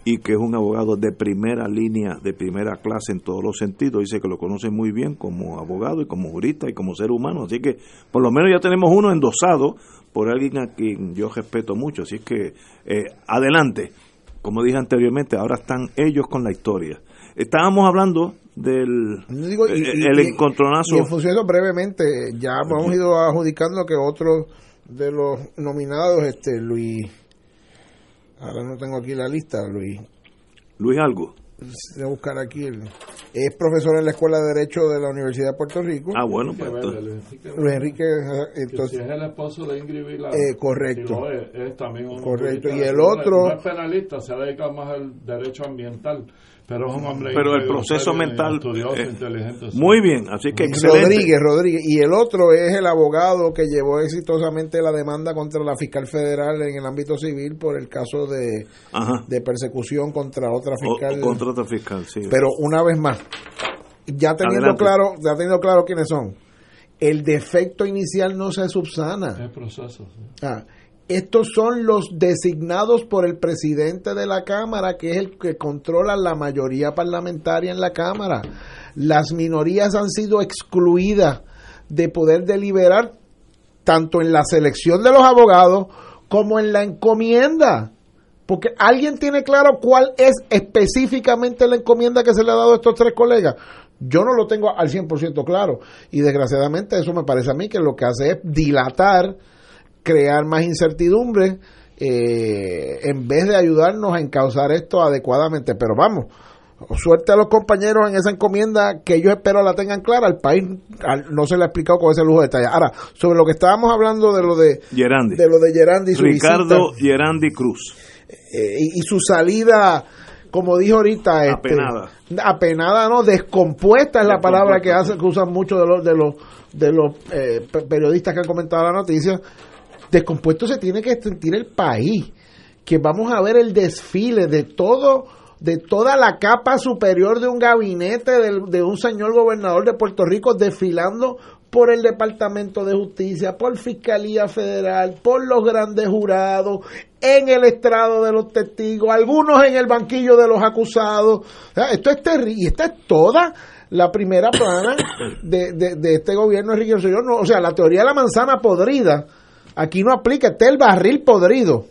y que es un abogado de primera línea, de primera clase en todos los sentidos. Dice que lo conoce muy bien como abogado y como jurista y como ser humano. Así que por lo menos ya tenemos uno endosado por alguien a quien yo respeto mucho. Así que eh, adelante. Como dije anteriormente, ahora están ellos con la historia. Estábamos hablando del el encontronazo. Y en función brevemente, ya hemos ido adjudicando que otro de los nominados, este Luis Ahora no tengo aquí la lista, Luis. Luis Algo. Voy a buscar aquí. es profesor en la Escuela de Derecho de la Universidad de Puerto Rico. Ah, bueno, pues. Luis Enrique. Entonces, si es el esposo de Ingrid Vilar. Eh, correcto. es, también un correcto. Y el otro. No es penalista, se ha dedicado más al derecho ambiental pero, el proceso mental muy bien así que excelente. Rodríguez Rodríguez y el otro es el abogado que llevó exitosamente la demanda contra la fiscal federal en el ámbito civil por el caso de, de persecución contra otra fiscal. contra otra fiscal sí. pero una vez más ya teniendo claro ya teniendo claro quiénes son el defecto inicial no se subsana. El proceso ah, estos son los designados por el presidente de la Cámara, que es el que controla la mayoría parlamentaria en la Cámara. Las minorías han sido excluidas de poder deliberar tanto en la selección de los abogados como en la encomienda. Porque alguien tiene claro cuál es específicamente la encomienda que se le ha dado a estos tres colegas. Yo no lo tengo al 100% claro. Y desgraciadamente eso me parece a mí que lo que hace es dilatar crear más incertidumbre eh, en vez de ayudarnos a encauzar esto adecuadamente. Pero vamos, suerte a los compañeros en esa encomienda que ellos espero la tengan clara. Al país no se le ha explicado con ese lujo de detalle. Ahora, sobre lo que estábamos hablando de lo de Gerandi, de lo de Gerandi Ricardo Gerandi Cruz. Eh, y, su salida como dijo ahorita este, apenada apenada no descompuesta es la palabra que hace que usan muchos de los de los de los eh, periodistas que han comentado la noticia descompuesto se tiene que sentir el país, que vamos a ver el desfile de todo de toda la capa superior de un gabinete de, un señor gobernador de Puerto Rico desfilando por el Departamento de Justicia, por Fiscalía Federal, por los grandes jurados, en el estrado de los testigos, algunos en el banquillo de los acusados. esto es terrible y esta es toda la primera plana de, de, este gobierno de No, o sea, la teoría de la manzana podrida Aquí no aplica, este el barril podrido,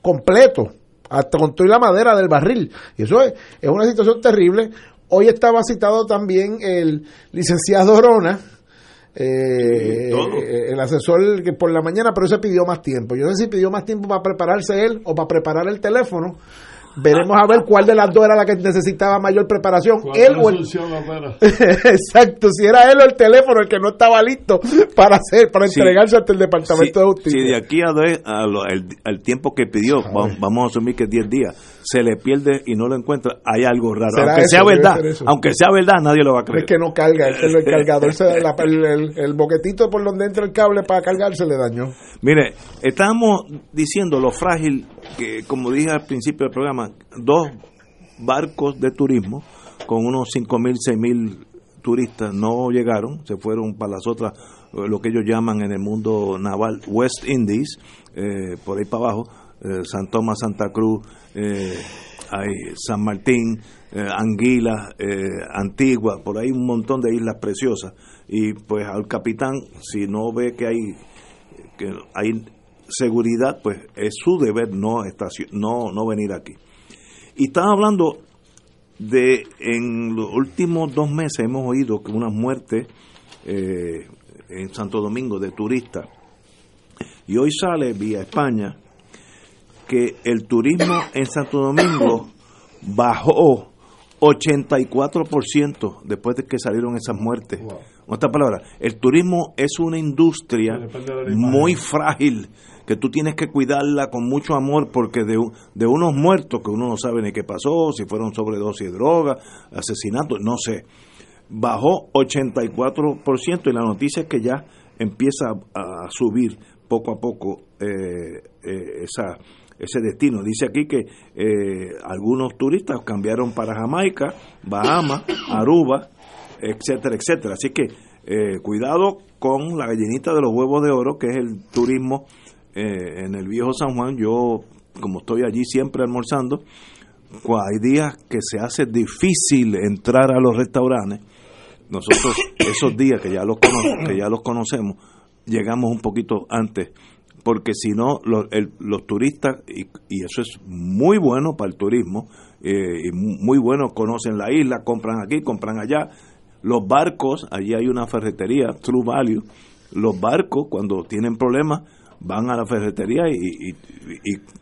completo, hasta con toda la madera del barril. Y eso es, una situación terrible. Hoy estaba citado también el licenciado Orona, eh, el asesor que por la mañana, pero se pidió más tiempo. Yo no sé si pidió más tiempo para prepararse él o para preparar el teléfono, Veremos a ver cuál de las dos era la que necesitaba mayor preparación. Él o el... Exacto, si era él o el teléfono el que no estaba listo para hacer, para entregarse ante el Departamento de Justicia. Si de aquí a, al, tiempo que pidió, vamos, a asumir que 10 días, se le pierde y no lo encuentra, hay algo raro. Aunque sea verdad, aunque sea verdad, nadie lo va a creer. Es que no carga, es que el cargador, el, el, boquetito por donde entra el cable para cargar se le dañó. Mire, estamos diciendo lo frágil que, como dije al principio del programa, dos barcos de turismo con unos 5.000, 6.000 turistas no llegaron, se fueron para las otras, eh, lo que ellos llaman en el mundo naval West Indies, eh, por ahí para abajo, eh, San Tomás, Santa Cruz, San Martín, Anguila, Antigua, por ahí un montón de islas preciosas. Y pues al capitán, si no ve que hay, que hay seguridad, pues es su deber no, no, no venir aquí. Y están hablando de, en los últimos dos meses hemos oído que una muerte eh, en Santo Domingo de turistas. Y hoy sale vía España que el turismo en Santo Domingo bajó 84% después de que salieron esas muertes. En otras palabras, el turismo es una industria muy frágil que tú tienes que cuidarla con mucho amor porque de, de unos muertos que uno no sabe ni qué pasó, si fueron sobredosis de droga, asesinatos, no sé. Bajó 84% y la noticia es que ya empieza a, subir poco a poco eh, eh, esa, ese destino. Dice aquí que eh, algunos turistas cambiaron para Jamaica, Bahamas, Aruba, etcétera, etcétera. Así que cuidado con la gallinita de los huevos de oro, que es el turismo eh, en el viejo San Juan, yo como estoy allí siempre almorzando, hay días que se hace difícil entrar a los restaurantes. Nosotros esos días que ya los, que ya los conocemos, llegamos un poquito antes, porque si no, los, los turistas, y, eso es muy bueno para el turismo, eh, y muy bueno, conocen la isla, compran aquí, compran allá. Los barcos, allí hay una ferretería, True Value, los barcos cuando tienen problemas, van a la ferretería y,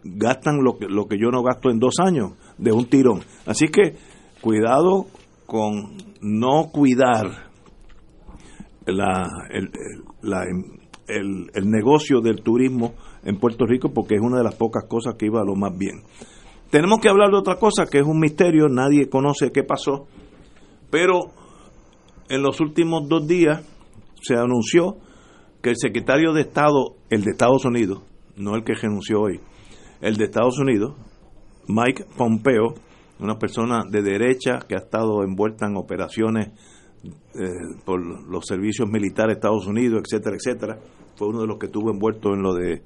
gastan lo que, lo que yo no gasto en dos años de un tirón. Así que cuidado con no cuidar la, el, el, negocio del turismo en Puerto Rico porque es una de las pocas cosas que iba lo más bien. tenemos que hablar de otra cosa que es un misterio, nadie conoce qué pasó, pero en los últimos dos días se anunció que el secretario de Estado, el de Estados Unidos, no el que renunció hoy, el de Estados Unidos, Mike Pompeo, una persona de derecha que ha estado envuelta en operaciones eh, por los servicios militares de Estados Unidos, etcétera, etcétera, fue uno de los que estuvo envuelto en lo de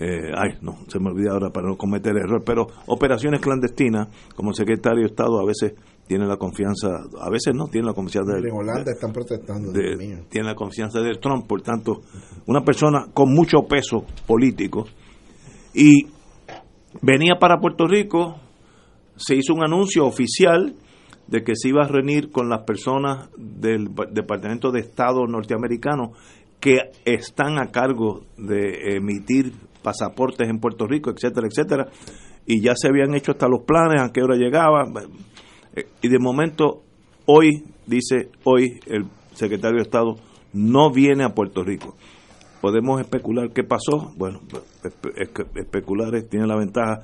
eh, ay, no, se me olvida ahora para no cometer error, pero operaciones clandestinas, como secretario de Estado a veces tiene la confianza, a veces no, tiene la confianza de... En Holanda están protestando. tiene la confianza de Trump, por tanto, una persona con mucho peso político. Y venía para Puerto Rico, se hizo un anuncio oficial de que se iba a reunir con las personas del Departamento de Estado norteamericano que están a cargo de emitir pasaportes en Puerto Rico, etcétera, etcétera. Y ya se habían hecho hasta los planes, a qué hora llegaba. Eh, y de momento, hoy, dice hoy el secretario de Estado, no viene a Puerto Rico. Podemos especular qué pasó. Bueno, especular tiene la ventaja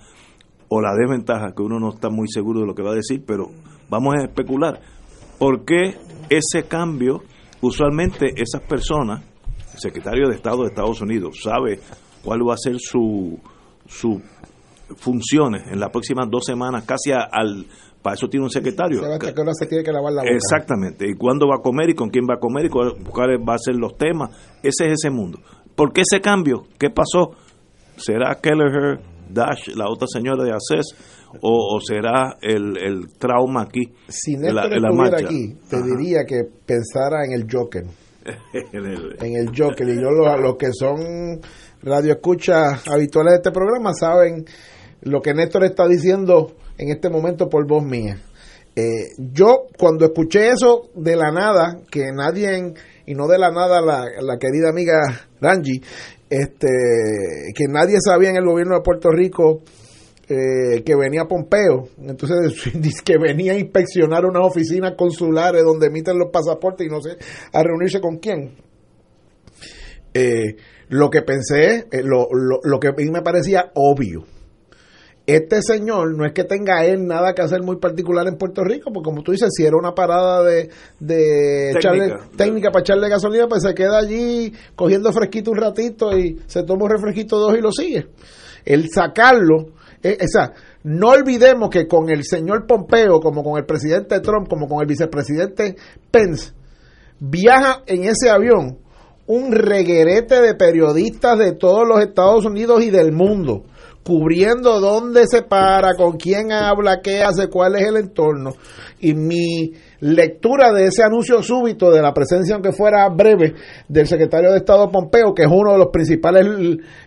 o la desventaja que uno no está muy seguro de lo que va a decir, pero vamos a especular. ¿Por qué ese cambio? Usualmente esas personas, secretario de Estado de Estados Unidos sabe cuál va a ser su, su funciones en las próximas dos semanas, casi al, para eso tiene un secretario. se tiene que lavar la boca. Exactamente. Y cuándo va a comer y con quién va a comer y cuáles van a ser los temas. Ese es ese mundo. ¿Por qué ese cambio? ¿Qué pasó? ¿Será Kelleher, Dash, la otra señora de ACES, o, será el, el, trauma aquí? Si Néstor la, estuviera aquí, te diría que pensara en el Joker. en el Joker. Y yo, los que son radioescuchas habituales de este programa saben lo que Néstor está diciendo en este momento por voz mía. Eh, yo cuando escuché eso de la nada, que nadie, y no de la nada la, querida amiga Rangi, este, que nadie sabía en el gobierno de Puerto Rico eh, que venía Pompeo, entonces que venía a inspeccionar unas oficinas consulares donde emiten los pasaportes y no sé, a reunirse con quién. Eh, lo que pensé, eh, lo, lo, lo que a mí me parecía obvio este señor no es que tenga él nada que hacer muy particular en Puerto Rico, porque como tú dices, si era una parada de, de técnica, para echarle gasolina, pues se queda allí cogiendo fresquito un ratito y se toma un refresquito dos y lo sigue. El sacarlo, eh, no olvidemos que con el señor Pompeo, como con el presidente Trump, como con el vicepresidente Pence, viaja en ese avión un reguerete de periodistas de todos los Estados Unidos y del mundo cubriendo dónde se para, con quién habla, qué hace, cuál es el entorno. Y mi lectura de ese anuncio súbito de la presencia, aunque fuera breve, del secretario de Estado Pompeo, que es uno de los principales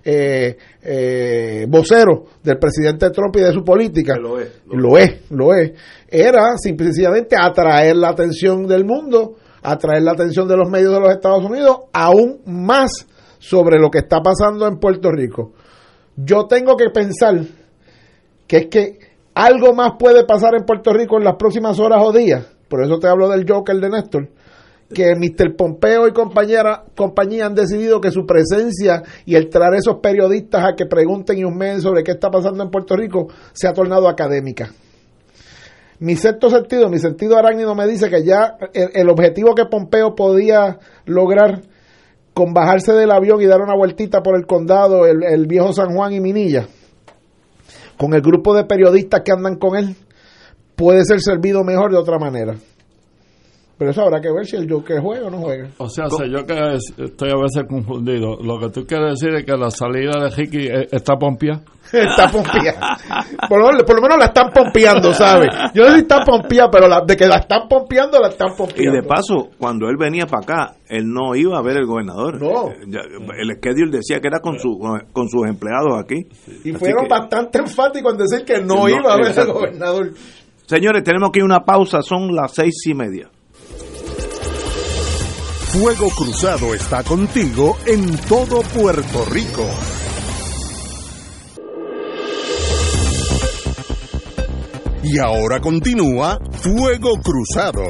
eh, eh, voceros del presidente Trump y de su política, lo es, lo, es, lo es, era simplemente atraer la atención del mundo, atraer la atención de los medios de los Estados Unidos, aún más sobre lo que está pasando en Puerto Rico. Yo tengo que pensar que es que algo más puede pasar en Puerto Rico en las próximas horas o días, por eso te hablo del Joker de Néstor, que Mr. Pompeo y compañera, compañía han decidido que su presencia y el traer esos periodistas a que pregunten y humeen sobre qué está pasando en Puerto Rico se ha tornado académica. Mi sexto sentido, mi sentido arácnido me dice que ya el objetivo que Pompeo podía lograr con bajarse del avión y dar una vueltita por el condado, el, viejo San Juan y Minilla, con el grupo de periodistas que andan con él, puede ser servido mejor de otra manera. Pero eso habrá que ver si el Joker juega o no juega. O sea, yo que estoy a veces confundido. Lo que tú quieres decir es que la salida de Ricky eh, está pompia. está pompía. Por, lo menos la están pompeando, ¿sabes? Yo no sé si está pompía, pero de que la están pompeando, la están pompeando. Y de paso, cuando él venía para acá, él no iba a ver el gobernador. No. Eh, el schedule decía que era con, su, con sus empleados aquí. Y fueron bastante enfáticos en decir que no, iba a ver el gobernador. Señores, tenemos que ir una pausa, son las seis y media. Fuego Cruzado está contigo en todo Puerto Rico. Y ahora continúa Fuego Cruzado.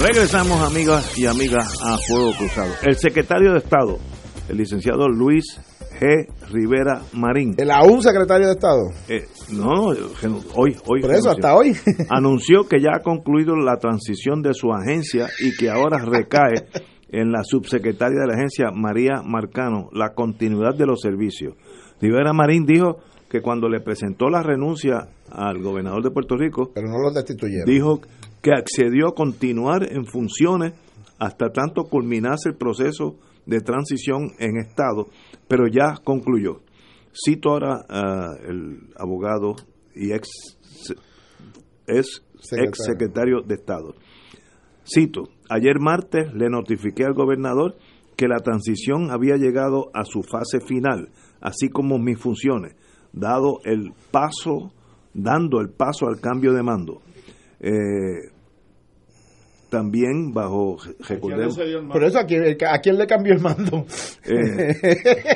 Regresamos, amigas y amigas, a Fuego Cruzado. El secretario de Estado, el licenciado Luis G. Rivera Marín. ¿El aún secretario de Estado? Eh, no, hoy, hoy. Por eso, hasta hoy. anunció que ya ha concluido la transición de su agencia y que ahora recae en la subsecretaria de la agencia, María Marcano, la continuidad de los servicios. Rivera Marín dijo que cuando le presentó la renuncia al gobernador de Puerto Rico, pero no lo destituyeron. Dijo que accedió a continuar en funciones hasta tanto culminase el proceso de transición en Estado, pero ya concluyó. Cito ahora al abogado y ex, ex secretario de Estado. Cito, ayer martes le notifiqué al gobernador que la transición había llegado a su fase final, así como mis funciones, dado el paso, dando el paso al cambio de mando. Eh, también bajo recordemos por eso a quién, a quién le cambió el mando eh,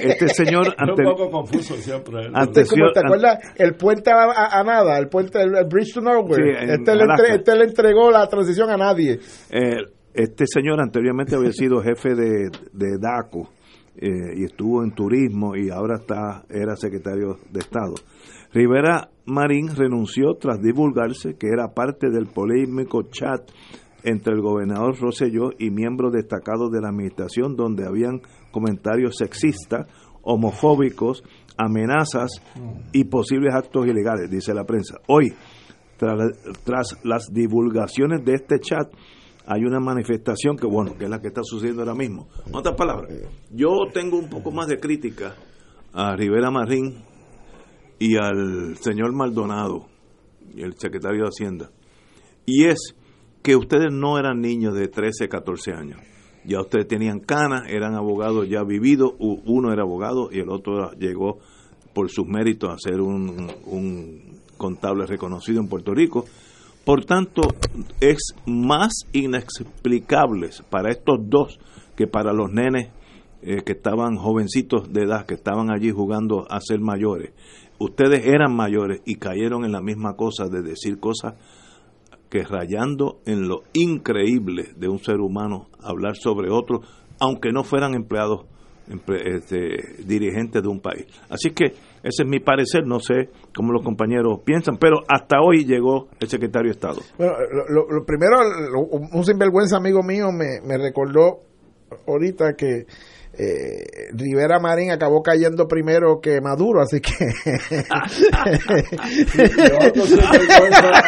este señor ante, un poco confuso siempre ante, te acuerdas el puente a, nada el puente el, bridge to nowhere. Este, le este, le entregó la transición a nadie. Eh, este señor anteriormente había sido jefe de, de DACO eh, y estuvo en turismo y ahora está era secretario de Estado. Rivera Marín renunció tras divulgarse que era parte del polémico chat entre el gobernador Rosselló y miembros destacados de la administración donde habían comentarios sexistas, homofóbicos, amenazas y posibles actos ilegales, dice la prensa. Hoy, tras, las divulgaciones de este chat, hay una manifestación que, bueno, que es la que está sucediendo ahora mismo. En otras palabras, yo tengo un poco más de crítica a Rivera Marín y al señor Maldonado, el secretario de Hacienda, y es que ustedes no eran niños de 13, 14 años. Ya ustedes tenían canas, eran abogados ya vividos, uno era abogado y el otro llegó por sus méritos a ser un, contable reconocido en Puerto Rico. Por tanto, es más inexplicable para estos dos que para los nenes eh, que estaban jovencitos de edad, que estaban allí jugando a ser mayores. Ustedes eran mayores y cayeron en la misma cosa de decir cosas que rayando en lo increíble de un ser humano hablar sobre otro, aunque no fueran empleados, este, dirigentes de un país. Así que ese es mi parecer, no sé cómo los compañeros piensan, pero hasta hoy llegó el secretario de Estado. Bueno, lo, primero, un sinvergüenza amigo mío me, me recordó ahorita que eh, Rivera Marín acabó cayendo primero que Maduro, así que.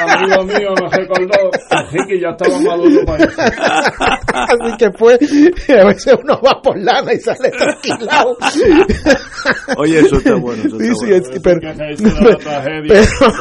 amigo mío me recordó, así que ya estaba Maduro para Así que fue, a veces uno va por lana y sale tranquilado. Oye, eso está bueno. Eso está sí, bueno. Sí, pero,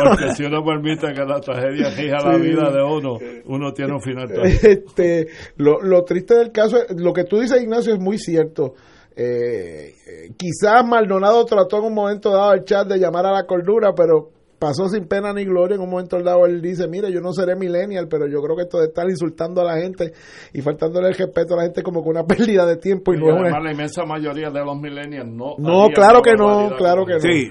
porque si uno permite que la tragedia fija la vida de uno, uno tiene un final Este, lo, lo triste del caso, lo que tú dices, Ignacio, es muy cierto. Eh, quizás Maldonado trató en un momento dado el chat de llamar a la cordura, pero pasó sin pena ni gloria. En un momento dado él dice, mire, yo no seré millennial, pero yo creo que esto de estar insultando a la gente y faltándole el respeto a la gente como que una pérdida de tiempo. Y, y además la inmensa mayoría de los millennials no... No, claro que no, claro que no. Sí,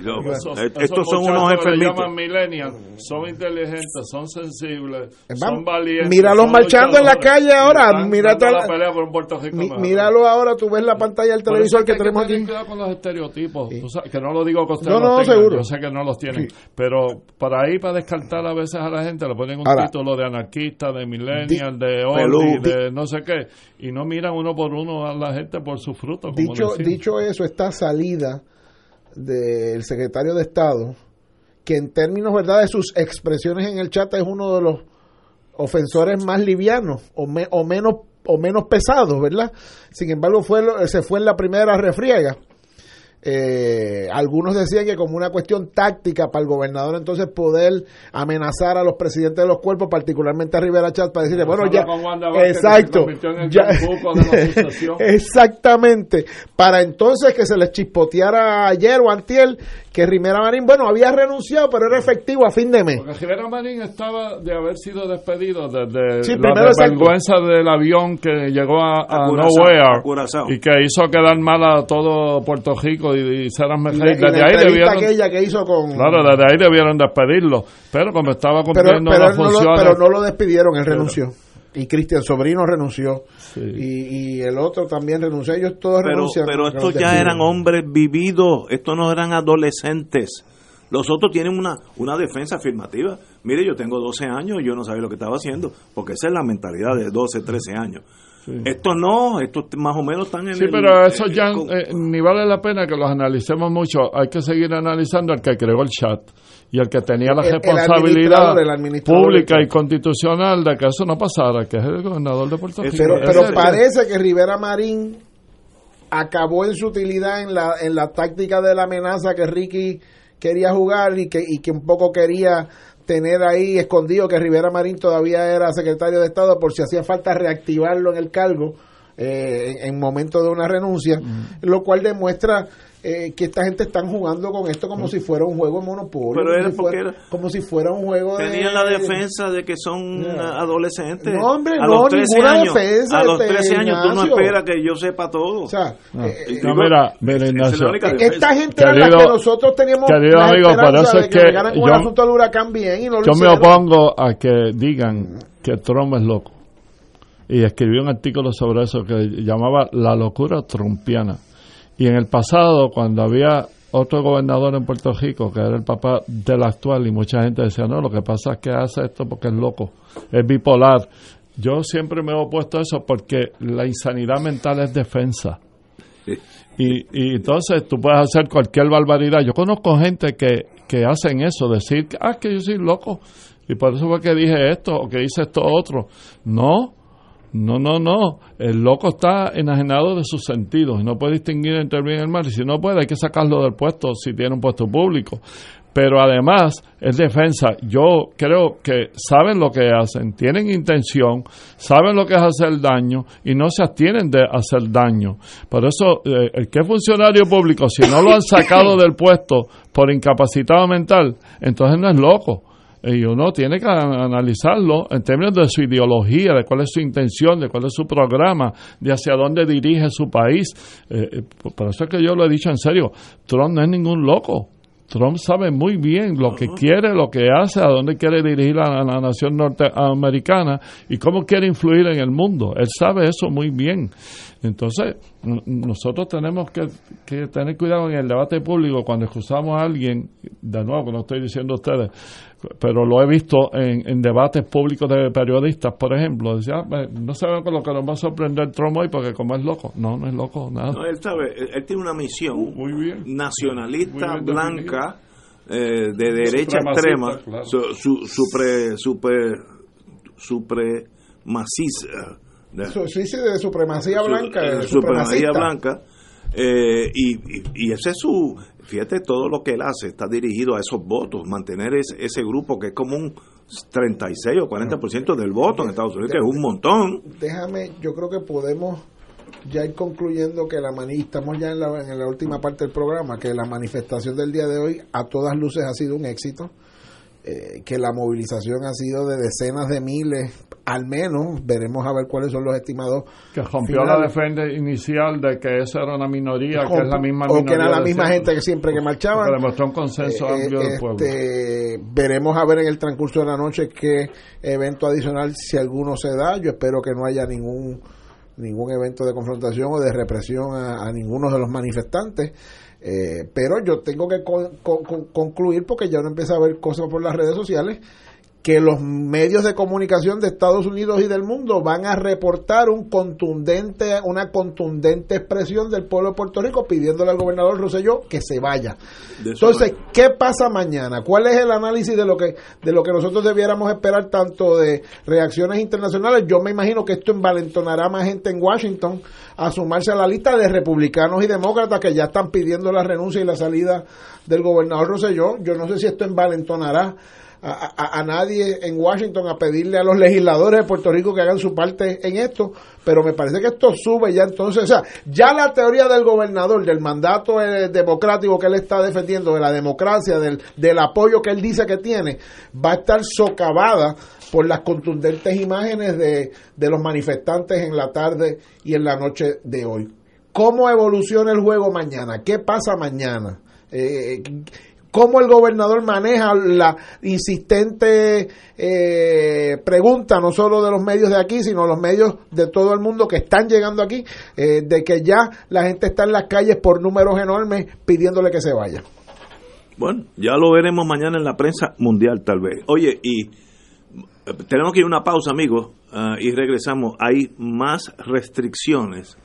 estos son unos enfermitos. llaman millennials, son inteligentes, son sensibles, son valientes. Míralos marchando en la calle ahora, mira la pelea por un Puerto Rico míralo ahora, tú ves la pantalla del televisor que, tenemos aquí. Cuidado con los estereotipos, que no lo digo que no, no, seguro. yo sé que no los tienen, pero para ahí, para descartar a veces a la gente, le ponen un título de anarquista, de millennial, de Oli, de no sé qué, y no miran uno por uno a la gente por sus frutos. dicho, dicho eso, esta salida del secretario de Estado, que en términos verdad de sus expresiones en el chat es uno de los ofensores más livianos o, o menos o menos pesados, ¿verdad? Sin embargo, fue se fue en la primera refriega eh, algunos decían que como una cuestión táctica para el gobernador entonces poder amenazar a los presidentes de los cuerpos, particularmente a Rivera Chat, para decirle, bueno, ya, exacto, exactamente, para entonces que se les chispoteara ayer o antier que Rivera Marín, bueno, había renunciado, pero era efectivo a fin de mes. Porque Rivera Marín estaba de haber sido despedido desde la vergüenza del avión que llegó a, Nowhere y que hizo quedar mal a todo Puerto Rico y, y Sarah Desde ahí debieron, aquella que hizo con... Claro, desde ahí debieron despedirlo, pero como estaba cumpliendo pero, la función... pero no lo despidieron, él renunció. y Cristian Sobrino renunció. Y, el otro también renunció. Ellos todos pero, renuncian pero estos ya eran hombres vividos. Estos no eran adolescentes. Los otros tienen una, una defensa afirmativa. Mire yo tengo 12 años y yo no sabía lo que estaba haciendo porque esa es la mentalidad de 12, 13 años estos no, estos más o menos están en Sí, pero eso ya eh, ni vale la pena que los analicemos mucho. Hay que seguir analizando al que creó el chat y el que tenía la responsabilidad pública y constitucional de que eso no pasara, que es el gobernador de Puerto Rico. Pero, parece que Rivera Marín acabó en su utilidad en la, en la táctica de la amenaza que Ricky quería jugar y que, y que un poco quería tener ahí escondido que Rivera Marín todavía era secretario de Estado por si hacía falta reactivarlo en el cargo eh, en, momento de una renuncia, lo cual demuestra eh, que esta gente están jugando con esto como si fuera un juego de monopolio. como, si fuera, un juego de. Tenían la defensa de que son adolescentes. No, hombre, a no, los 13 años, defensa. A los 13 este, años tú no esperas que yo sepa todo. O sea, no. Eh, mira, mira, esta gente era la que nosotros teníamos. Querido amigo, por eso es que. yo, el asunto del huracán bien y no yo me opongo a que digan que Trump es loco. Y escribí un artículo sobre eso que llamaba La locura trumpiana y en el pasado, cuando había otro gobernador en Puerto Rico, que era el papá del actual, y mucha gente decía, no, lo que pasa es que hace esto porque es loco, es bipolar. Yo siempre me he opuesto a eso porque la insanidad mental es defensa. Y, y entonces tú puedes hacer cualquier barbaridad. Yo conozco gente que, que hacen eso, decir, ah, que yo soy loco. Y por eso fue que dije esto o que hice esto otro. No, no, no, no. El loco está enajenado de sus sentidos no puede distinguir entre el bien y el mal. Y si no puede, hay que sacarlo del puesto si tiene un puesto público. Pero además es defensa. Yo creo que saben lo que hacen, tienen intención, saben lo que es hacer daño y no se abstienen de hacer daño. Por eso, eh, el que es funcionario público, si no lo han sacado del puesto por incapacitado mental, entonces no es loco y uno tiene que analizarlo en términos de su ideología, de cuál es su intención, de cuál es su programa, de hacia dónde dirige su país. Eh, eh, por eso es que yo lo he dicho en serio, Trump no es ningún loco. Trump sabe muy bien lo que quiere, lo que hace, a dónde quiere dirigir a la nación norteamericana y cómo quiere influir en el mundo. Él sabe eso muy bien. Entonces, nosotros tenemos que, tener cuidado en el debate público cuando excusamos a alguien, de nuevo, que no estoy diciendo a ustedes, pero lo he visto en, debates públicos de periodistas, por ejemplo, decía, ah, no sabemos con lo que nos va a sorprender Trump hoy porque como es loco. No, no es loco, nada. No, él sabe, él, tiene una misión uh, nacionalista, blanca, eh, de derecha extrema, su, su, super, super, supremacista de, sí, sí, de supremacía blanca. De supremacía blanca. Eh, y, y, ese es su. Fíjate, todo lo que él hace está dirigido a esos votos, mantener ese, ese grupo que es como un 36 o 40% del voto en Estados Unidos, que es un montón. Déjame, yo creo que podemos ya ir concluyendo que la mani estamos ya en la, en la última parte del programa, que la manifestación del día de hoy a todas luces ha sido un éxito. Eh, que la movilización ha sido de decenas de miles, al menos, veremos a ver cuáles son los estimados. Que rompió la defensa inicial de que esa era una minoría, que es la misma minoría. O que era la misma gente que siempre que marchaba. Que demostró un consenso eh, amplio del pueblo. Este, veremos a ver en el transcurso de la noche qué evento adicional, si alguno se da. Yo espero que no haya ningún ningún evento de confrontación o de represión a ninguno de los manifestantes. Eh, pero yo tengo que concluir porque ya no empieza a ver cosas por las redes sociales que los medios de comunicación de Estados Unidos y del mundo van a reportar un contundente, una contundente expresión del pueblo de Puerto Rico pidiéndole al gobernador Rosselló que se vaya. Entonces, ¿qué pasa mañana? ¿Cuál es el análisis de lo que de lo que nosotros debiéramos esperar tanto de reacciones internacionales? Yo me imagino que esto envalentonará más gente en Washington a sumarse a la lista de republicanos y demócratas que ya están pidiendo la renuncia y la salida del gobernador Rosselló. Yo no sé si esto envalentonará a, nadie en Washington a pedirle a los legisladores de Puerto Rico que hagan su parte en esto, pero me parece que esto sube ya entonces, o sea, ya la teoría del gobernador, del mandato eh, democrático que él está defendiendo, de la democracia, del, del apoyo que él dice que tiene, va a estar socavada por las contundentes imágenes de, de los manifestantes en la tarde y en la noche de hoy. ¿Cómo evoluciona el juego mañana? ¿Qué pasa mañana? Eh, cómo el gobernador maneja la insistente eh, pregunta, no solo de los medios de aquí, sino los medios de todo el mundo que están llegando aquí, eh, de que ya la gente está en las calles por números enormes pidiéndole que se vaya. Bueno, ya lo veremos mañana en la prensa mundial tal vez. Oye, y eh, tenemos que ir a una pausa, amigos, ah, y regresamos. Hay más restricciones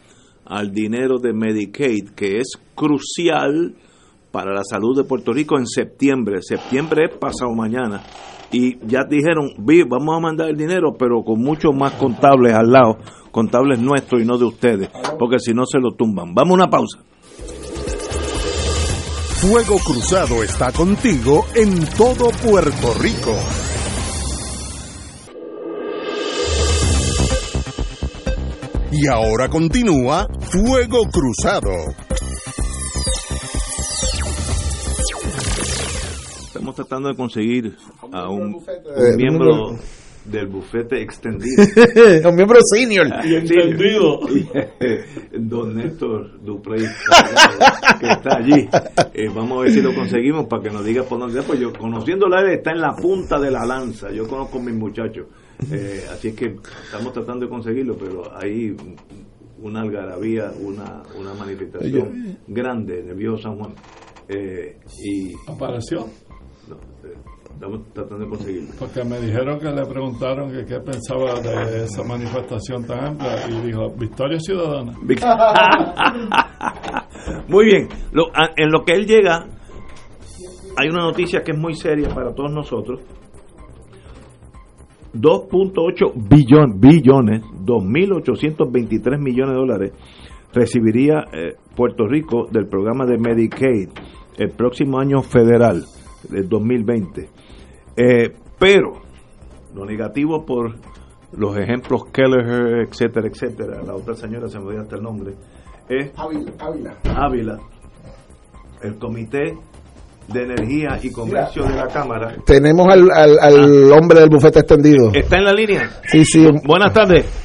al dinero de Medicaid, que es crucial para la salud de Puerto Rico en septiembre. Septiembre es pasado mañana. Y ya dijeron, vamos a mandar el dinero, pero con muchos más contables al lado, contables nuestros y no de ustedes, porque si no se lo tumban. Vamos a una pausa. Fuego Cruzado está contigo en todo Puerto Rico. Y ahora continúa Fuego Cruzado. Estamos tratando de conseguir a un, miembro del bufete extendido. un miembro senior. Y extendido. Don Néstor Duprey, que está allí. Eh, vamos a ver si lo conseguimos para que nos diga por dónde. Pues yo, conociéndola, él está en la punta de la lanza. Yo conozco a mis muchachos. Eh, así es que estamos tratando de conseguirlo, pero hay una algarabía, una, una manifestación grande en el viejo San Juan. Eh, y ¿Apareció? Eh, estamos tratando de conseguirlo. Porque me dijeron que le preguntaron que qué pensaba de esa manifestación tan amplia y dijo, Victoria Ciudadana. muy bien, lo, en lo que él llega, hay una noticia que es muy seria para todos nosotros. 2.8 billones, billones, 2.823 millones de dólares recibiría eh, Puerto Rico del programa de Medicaid el próximo año federal, del 2020. Eh, pero lo negativo por los ejemplos Keller, etcétera, etcétera, la otra señora se me dio hasta el nombre, es Ávila. Ávila, el comité de Energía y Comercio de la Cámara. Tenemos al, al, al hombre del bufete extendido. ¿Está en la línea? Sí, sí. Buenas tardes.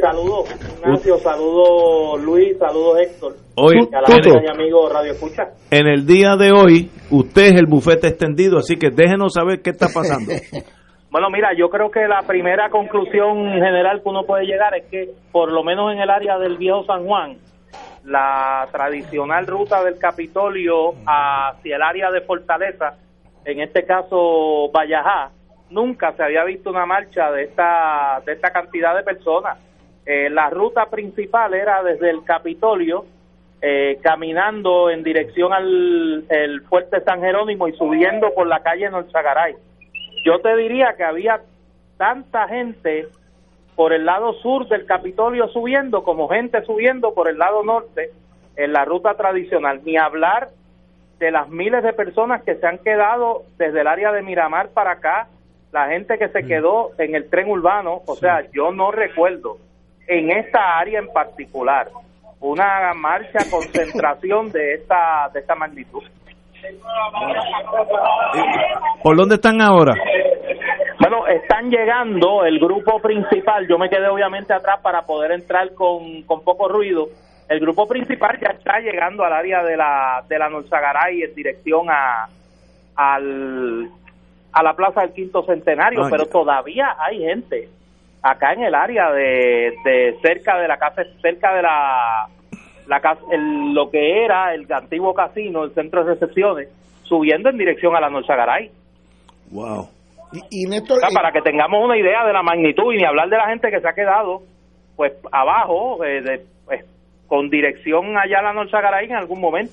Saludos, Ignacio, saludos Luis, saludos Héctor. Hoy, y a la gente y amigo Radio Escucha. En el día de hoy, usted es el bufete extendido, así que déjenos saber qué está pasando. Bueno, mira, yo creo que la primera conclusión general que uno puede llegar es que, por lo menos en el área del viejo San Juan, la tradicional ruta del Capitolio hacia el área de Fortaleza, en este caso Vallajá, nunca se había visto una marcha de esta, de esta cantidad de personas. Eh, la ruta principal era desde el Capitolio, eh, caminando en dirección al el Fuerte San Jerónimo y subiendo por la calle Norzagaray. Yo te diría que había tanta gente por el lado sur del Capitolio subiendo como gente subiendo por el lado norte en la ruta tradicional. Ni hablar de las miles de personas que se han quedado desde el área de Miramar para acá, la gente que se quedó en el tren urbano, o sea, yo no recuerdo en esta área en particular una marcha, concentración de esta, de esta magnitud. ¿Por dónde están ahora? Bueno, están llegando el grupo principal. Yo me quedé obviamente atrás para poder entrar con, con poco ruido. El grupo principal ya está llegando al área de la de la Norzagaray en dirección a al a la plaza del quinto centenario, Ah, pero ya. todavía hay gente acá en el área de, de cerca de la casa, cerca de la, la casa, el- lo que era el antiguo casino, el centro de recepciones, subiendo en dirección a la Norzagaray. Wow. Y, y Néstor, O sea, para que tengamos una idea de la magnitud y ni hablar de la gente que se ha quedado pues abajo eh, de, pues, con dirección allá a la Norzagaray en algún momento.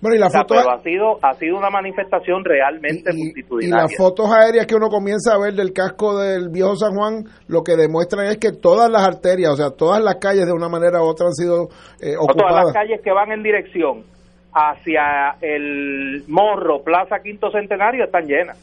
Bueno, y la O sea, foto pero ha sido ha sido una manifestación realmente y, y multitudinaria. las fotos aéreas que uno comienza a ver del casco del viejo San Juan, lo que demuestran es que todas las arterias, o sea, todas las calles de una manera u otra han sido eh, No, todas las ocupadas. calles que van en dirección hacia el Morro, Plaza Quinto Centenario están llenas.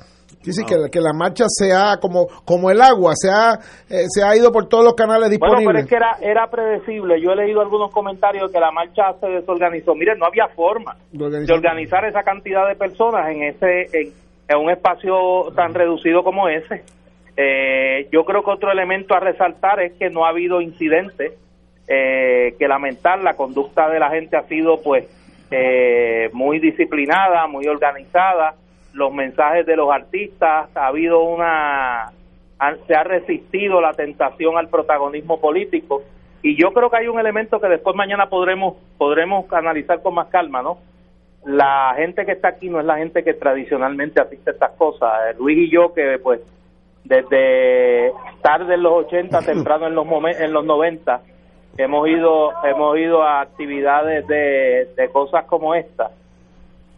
Sí, sí, que, la- que la marcha se ha, como, como el agua, se ha, eh, se ha ido por todos los canales Bueno, disponibles. pero es que era, era predecible. Yo he leído algunos comentarios de que la marcha se desorganizó. Miren, no había forma De de organizar. organizar esa cantidad de personas en ese en, en un espacio tan reducido como ese. Eh, yo creo que otro elemento a resaltar es que no ha habido incidentes eh, que lamentar. La conducta de la gente ha sido, pues, eh, muy disciplinada, muy organizada. Los mensajes de los artistas, ha habido una, se ha resistido la tentación al protagonismo político y yo creo que hay un elemento que después mañana podremos podremos analizar con más calma, ¿no? La gente que está aquí no es la gente que tradicionalmente asiste a estas cosas. Luis y yo que pues desde tarde en los 80, temprano en los en los 90 hemos ido hemos ido a actividades de, de cosas como esta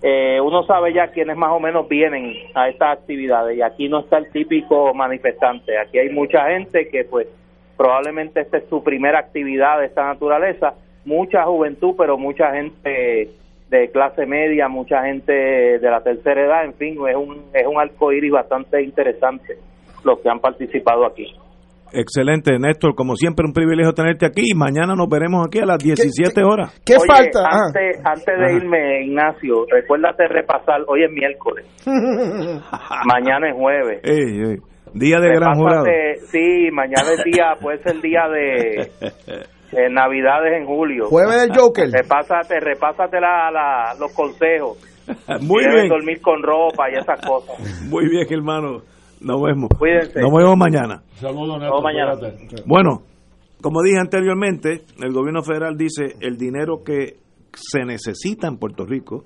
eh, uno sabe ya quiénes más o menos vienen a estas actividades y aquí no está el típico manifestante aquí hay mucha gente que pues probablemente esta es su primera actividad de esta naturaleza mucha juventud pero mucha gente de clase media mucha gente de la tercera edad en fin es un es un arco iris bastante interesante los que han participado aquí Excelente, Néstor. Como siempre, un privilegio tenerte aquí. Mañana nos veremos aquí a las 17 horas. ¿Qué, falta? Antes, antes de irme, Ignacio, recuérdate repasar. Hoy es miércoles. mañana es jueves. Día de gran jurado. Sí, mañana es día, puede ser el día de, Navidades en julio. Jueves del Joker. Repásate, repásate la, los consejos. Muy bien. dormir con ropa y esas cosas. Muy bien, hermano. Nos vemos. Nos vemos mañana. Saludos, mañana. Bueno, como dije anteriormente, el gobierno federal dice el dinero que se necesita en Puerto Rico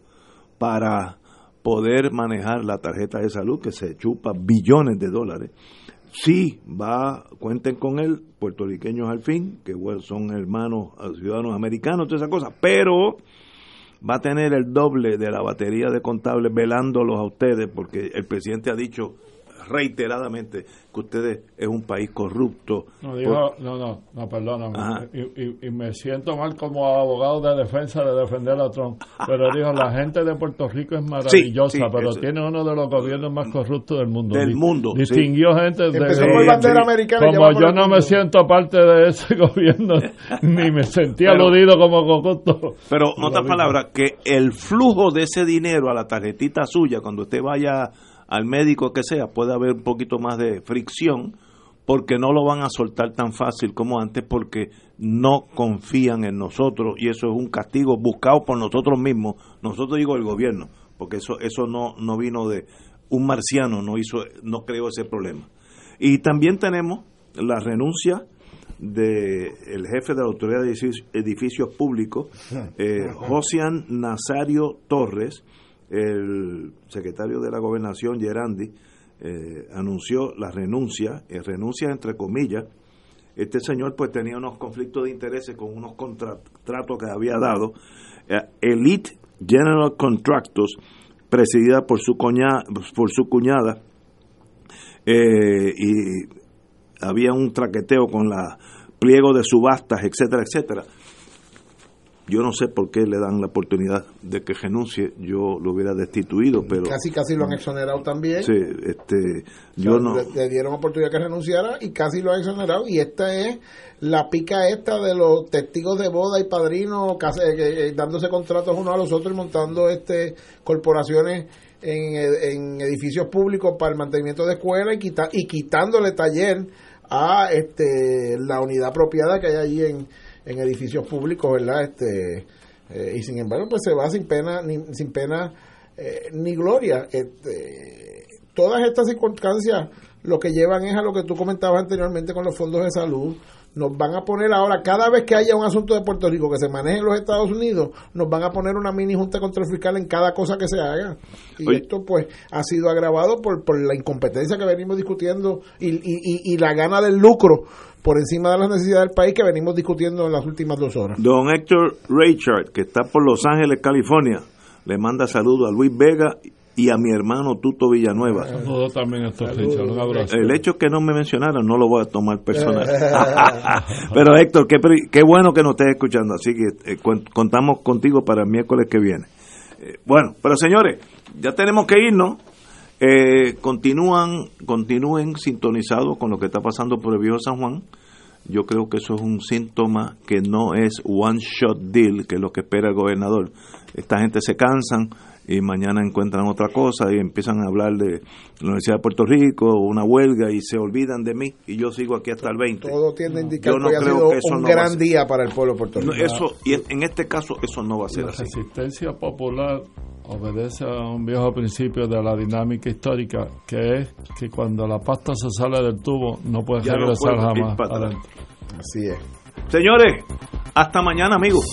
para poder manejar la tarjeta de salud que se chupa billones de dólares. Sí, va, cuenten con él, puertorriqueños al fin, que son hermanos ciudadanos americanos, todas esas cosas, pero va a tener el doble de la batería de contables velándolos a ustedes, porque el presidente ha dicho reiteradamente que ustedes es un país corrupto. No, digo, no, no, no, perdóname. Y, y, me siento mal como abogado de defensa de defender a Trump. Pero dijo, la gente de Puerto Rico es maravillosa, pero tiene uno de los gobiernos más corruptos del mundo. Del mundo. Distinguió gente de... americana como yo no me siento parte de ese gobierno, ni me sentí aludido como corrupto. Pero, en otras palabras, que el flujo de ese dinero a la tarjetita suya, cuando usted vaya al médico que sea, puede haber un poquito más de fricción porque no lo van a soltar tan fácil como antes porque no confían en nosotros y eso es un castigo buscado por nosotros mismos, nosotros digo el gobierno, porque eso eso no no vino de un marciano, no hizo no creó ese problema. Y también tenemos la renuncia del el jefe de la Autoridad de Edificios Públicos, eh, Josian Nazario Torres, el secretario de la gobernación, Gerandi, eh, anunció la renuncia, eh, renuncia entre comillas. Este señor pues tenía unos conflictos de intereses con unos contratos que había dado. Eh, Elite General Contractors, presidida por su, cuñada, por su cuñada, y había un traqueteo con la pliego de subastas, etcétera, etcétera yo no sé por qué le dan la oportunidad de que renuncie, yo lo hubiera destituido, pero... Casi, casi lo han exonerado también. Sí, este, yo no... Le, dieron oportunidad que renunciara y casi lo han exonerado y esta es la pica esta de los testigos de boda y padrinos eh, eh, dándose contratos unos a los otros y montando este corporaciones en, en edificios públicos para el mantenimiento de escuelas y, quita, y quitándole taller a este la unidad apropiada que hay allí en en edificios públicos, ¿verdad? Este, eh, y sin embargo, pues se va sin pena ni, sin pena eh, ni gloria. Este, todas estas circunstancias lo que llevan es a lo que tú comentabas anteriormente con los fondos de salud. Nos van a poner ahora, cada vez que haya un asunto de Puerto Rico que se maneje en los Estados Unidos, nos van a poner una mini junta contra fiscal en cada cosa que se haga. Y esto, pues, ha sido agravado por, por la incompetencia que venimos discutiendo y, y, y la gana del lucro por encima de las necesidades del país que venimos discutiendo en las últimas dos horas. Don Héctor Richard, que está por Los Ángeles, California, le manda saludos a Luis Vega y a mi hermano Tuto Villanueva. Saludos también a un abrazo. El hecho que no me mencionaron no lo voy a tomar personal. Pero Héctor, qué, qué, bueno que nos estés escuchando, así que eh, contamos contigo para el miércoles que viene. Eh, bueno, pero señores, ya tenemos que irnos. Eh, continúan, continúen sintonizados con lo que está pasando por el viejo San Juan. Yo creo que eso es un síntoma que no es one shot deal, que es lo que espera el gobernador. Esta gente se cansan, y mañana encuentran otra cosa y empiezan a hablar de la Universidad de Puerto Rico, una huelga y se olvidan de mí y yo sigo aquí hasta el 20. Todo tiende a indicar que ha sido un gran día para el pueblo puertorriqueño. eso, y en este caso eso no va a ser la así. La resistencia popular obedece a un viejo principio de la dinámica histórica que es que cuando la pasta se sale del tubo no puede regresar jamás. Así es. Señores, hasta mañana amigos.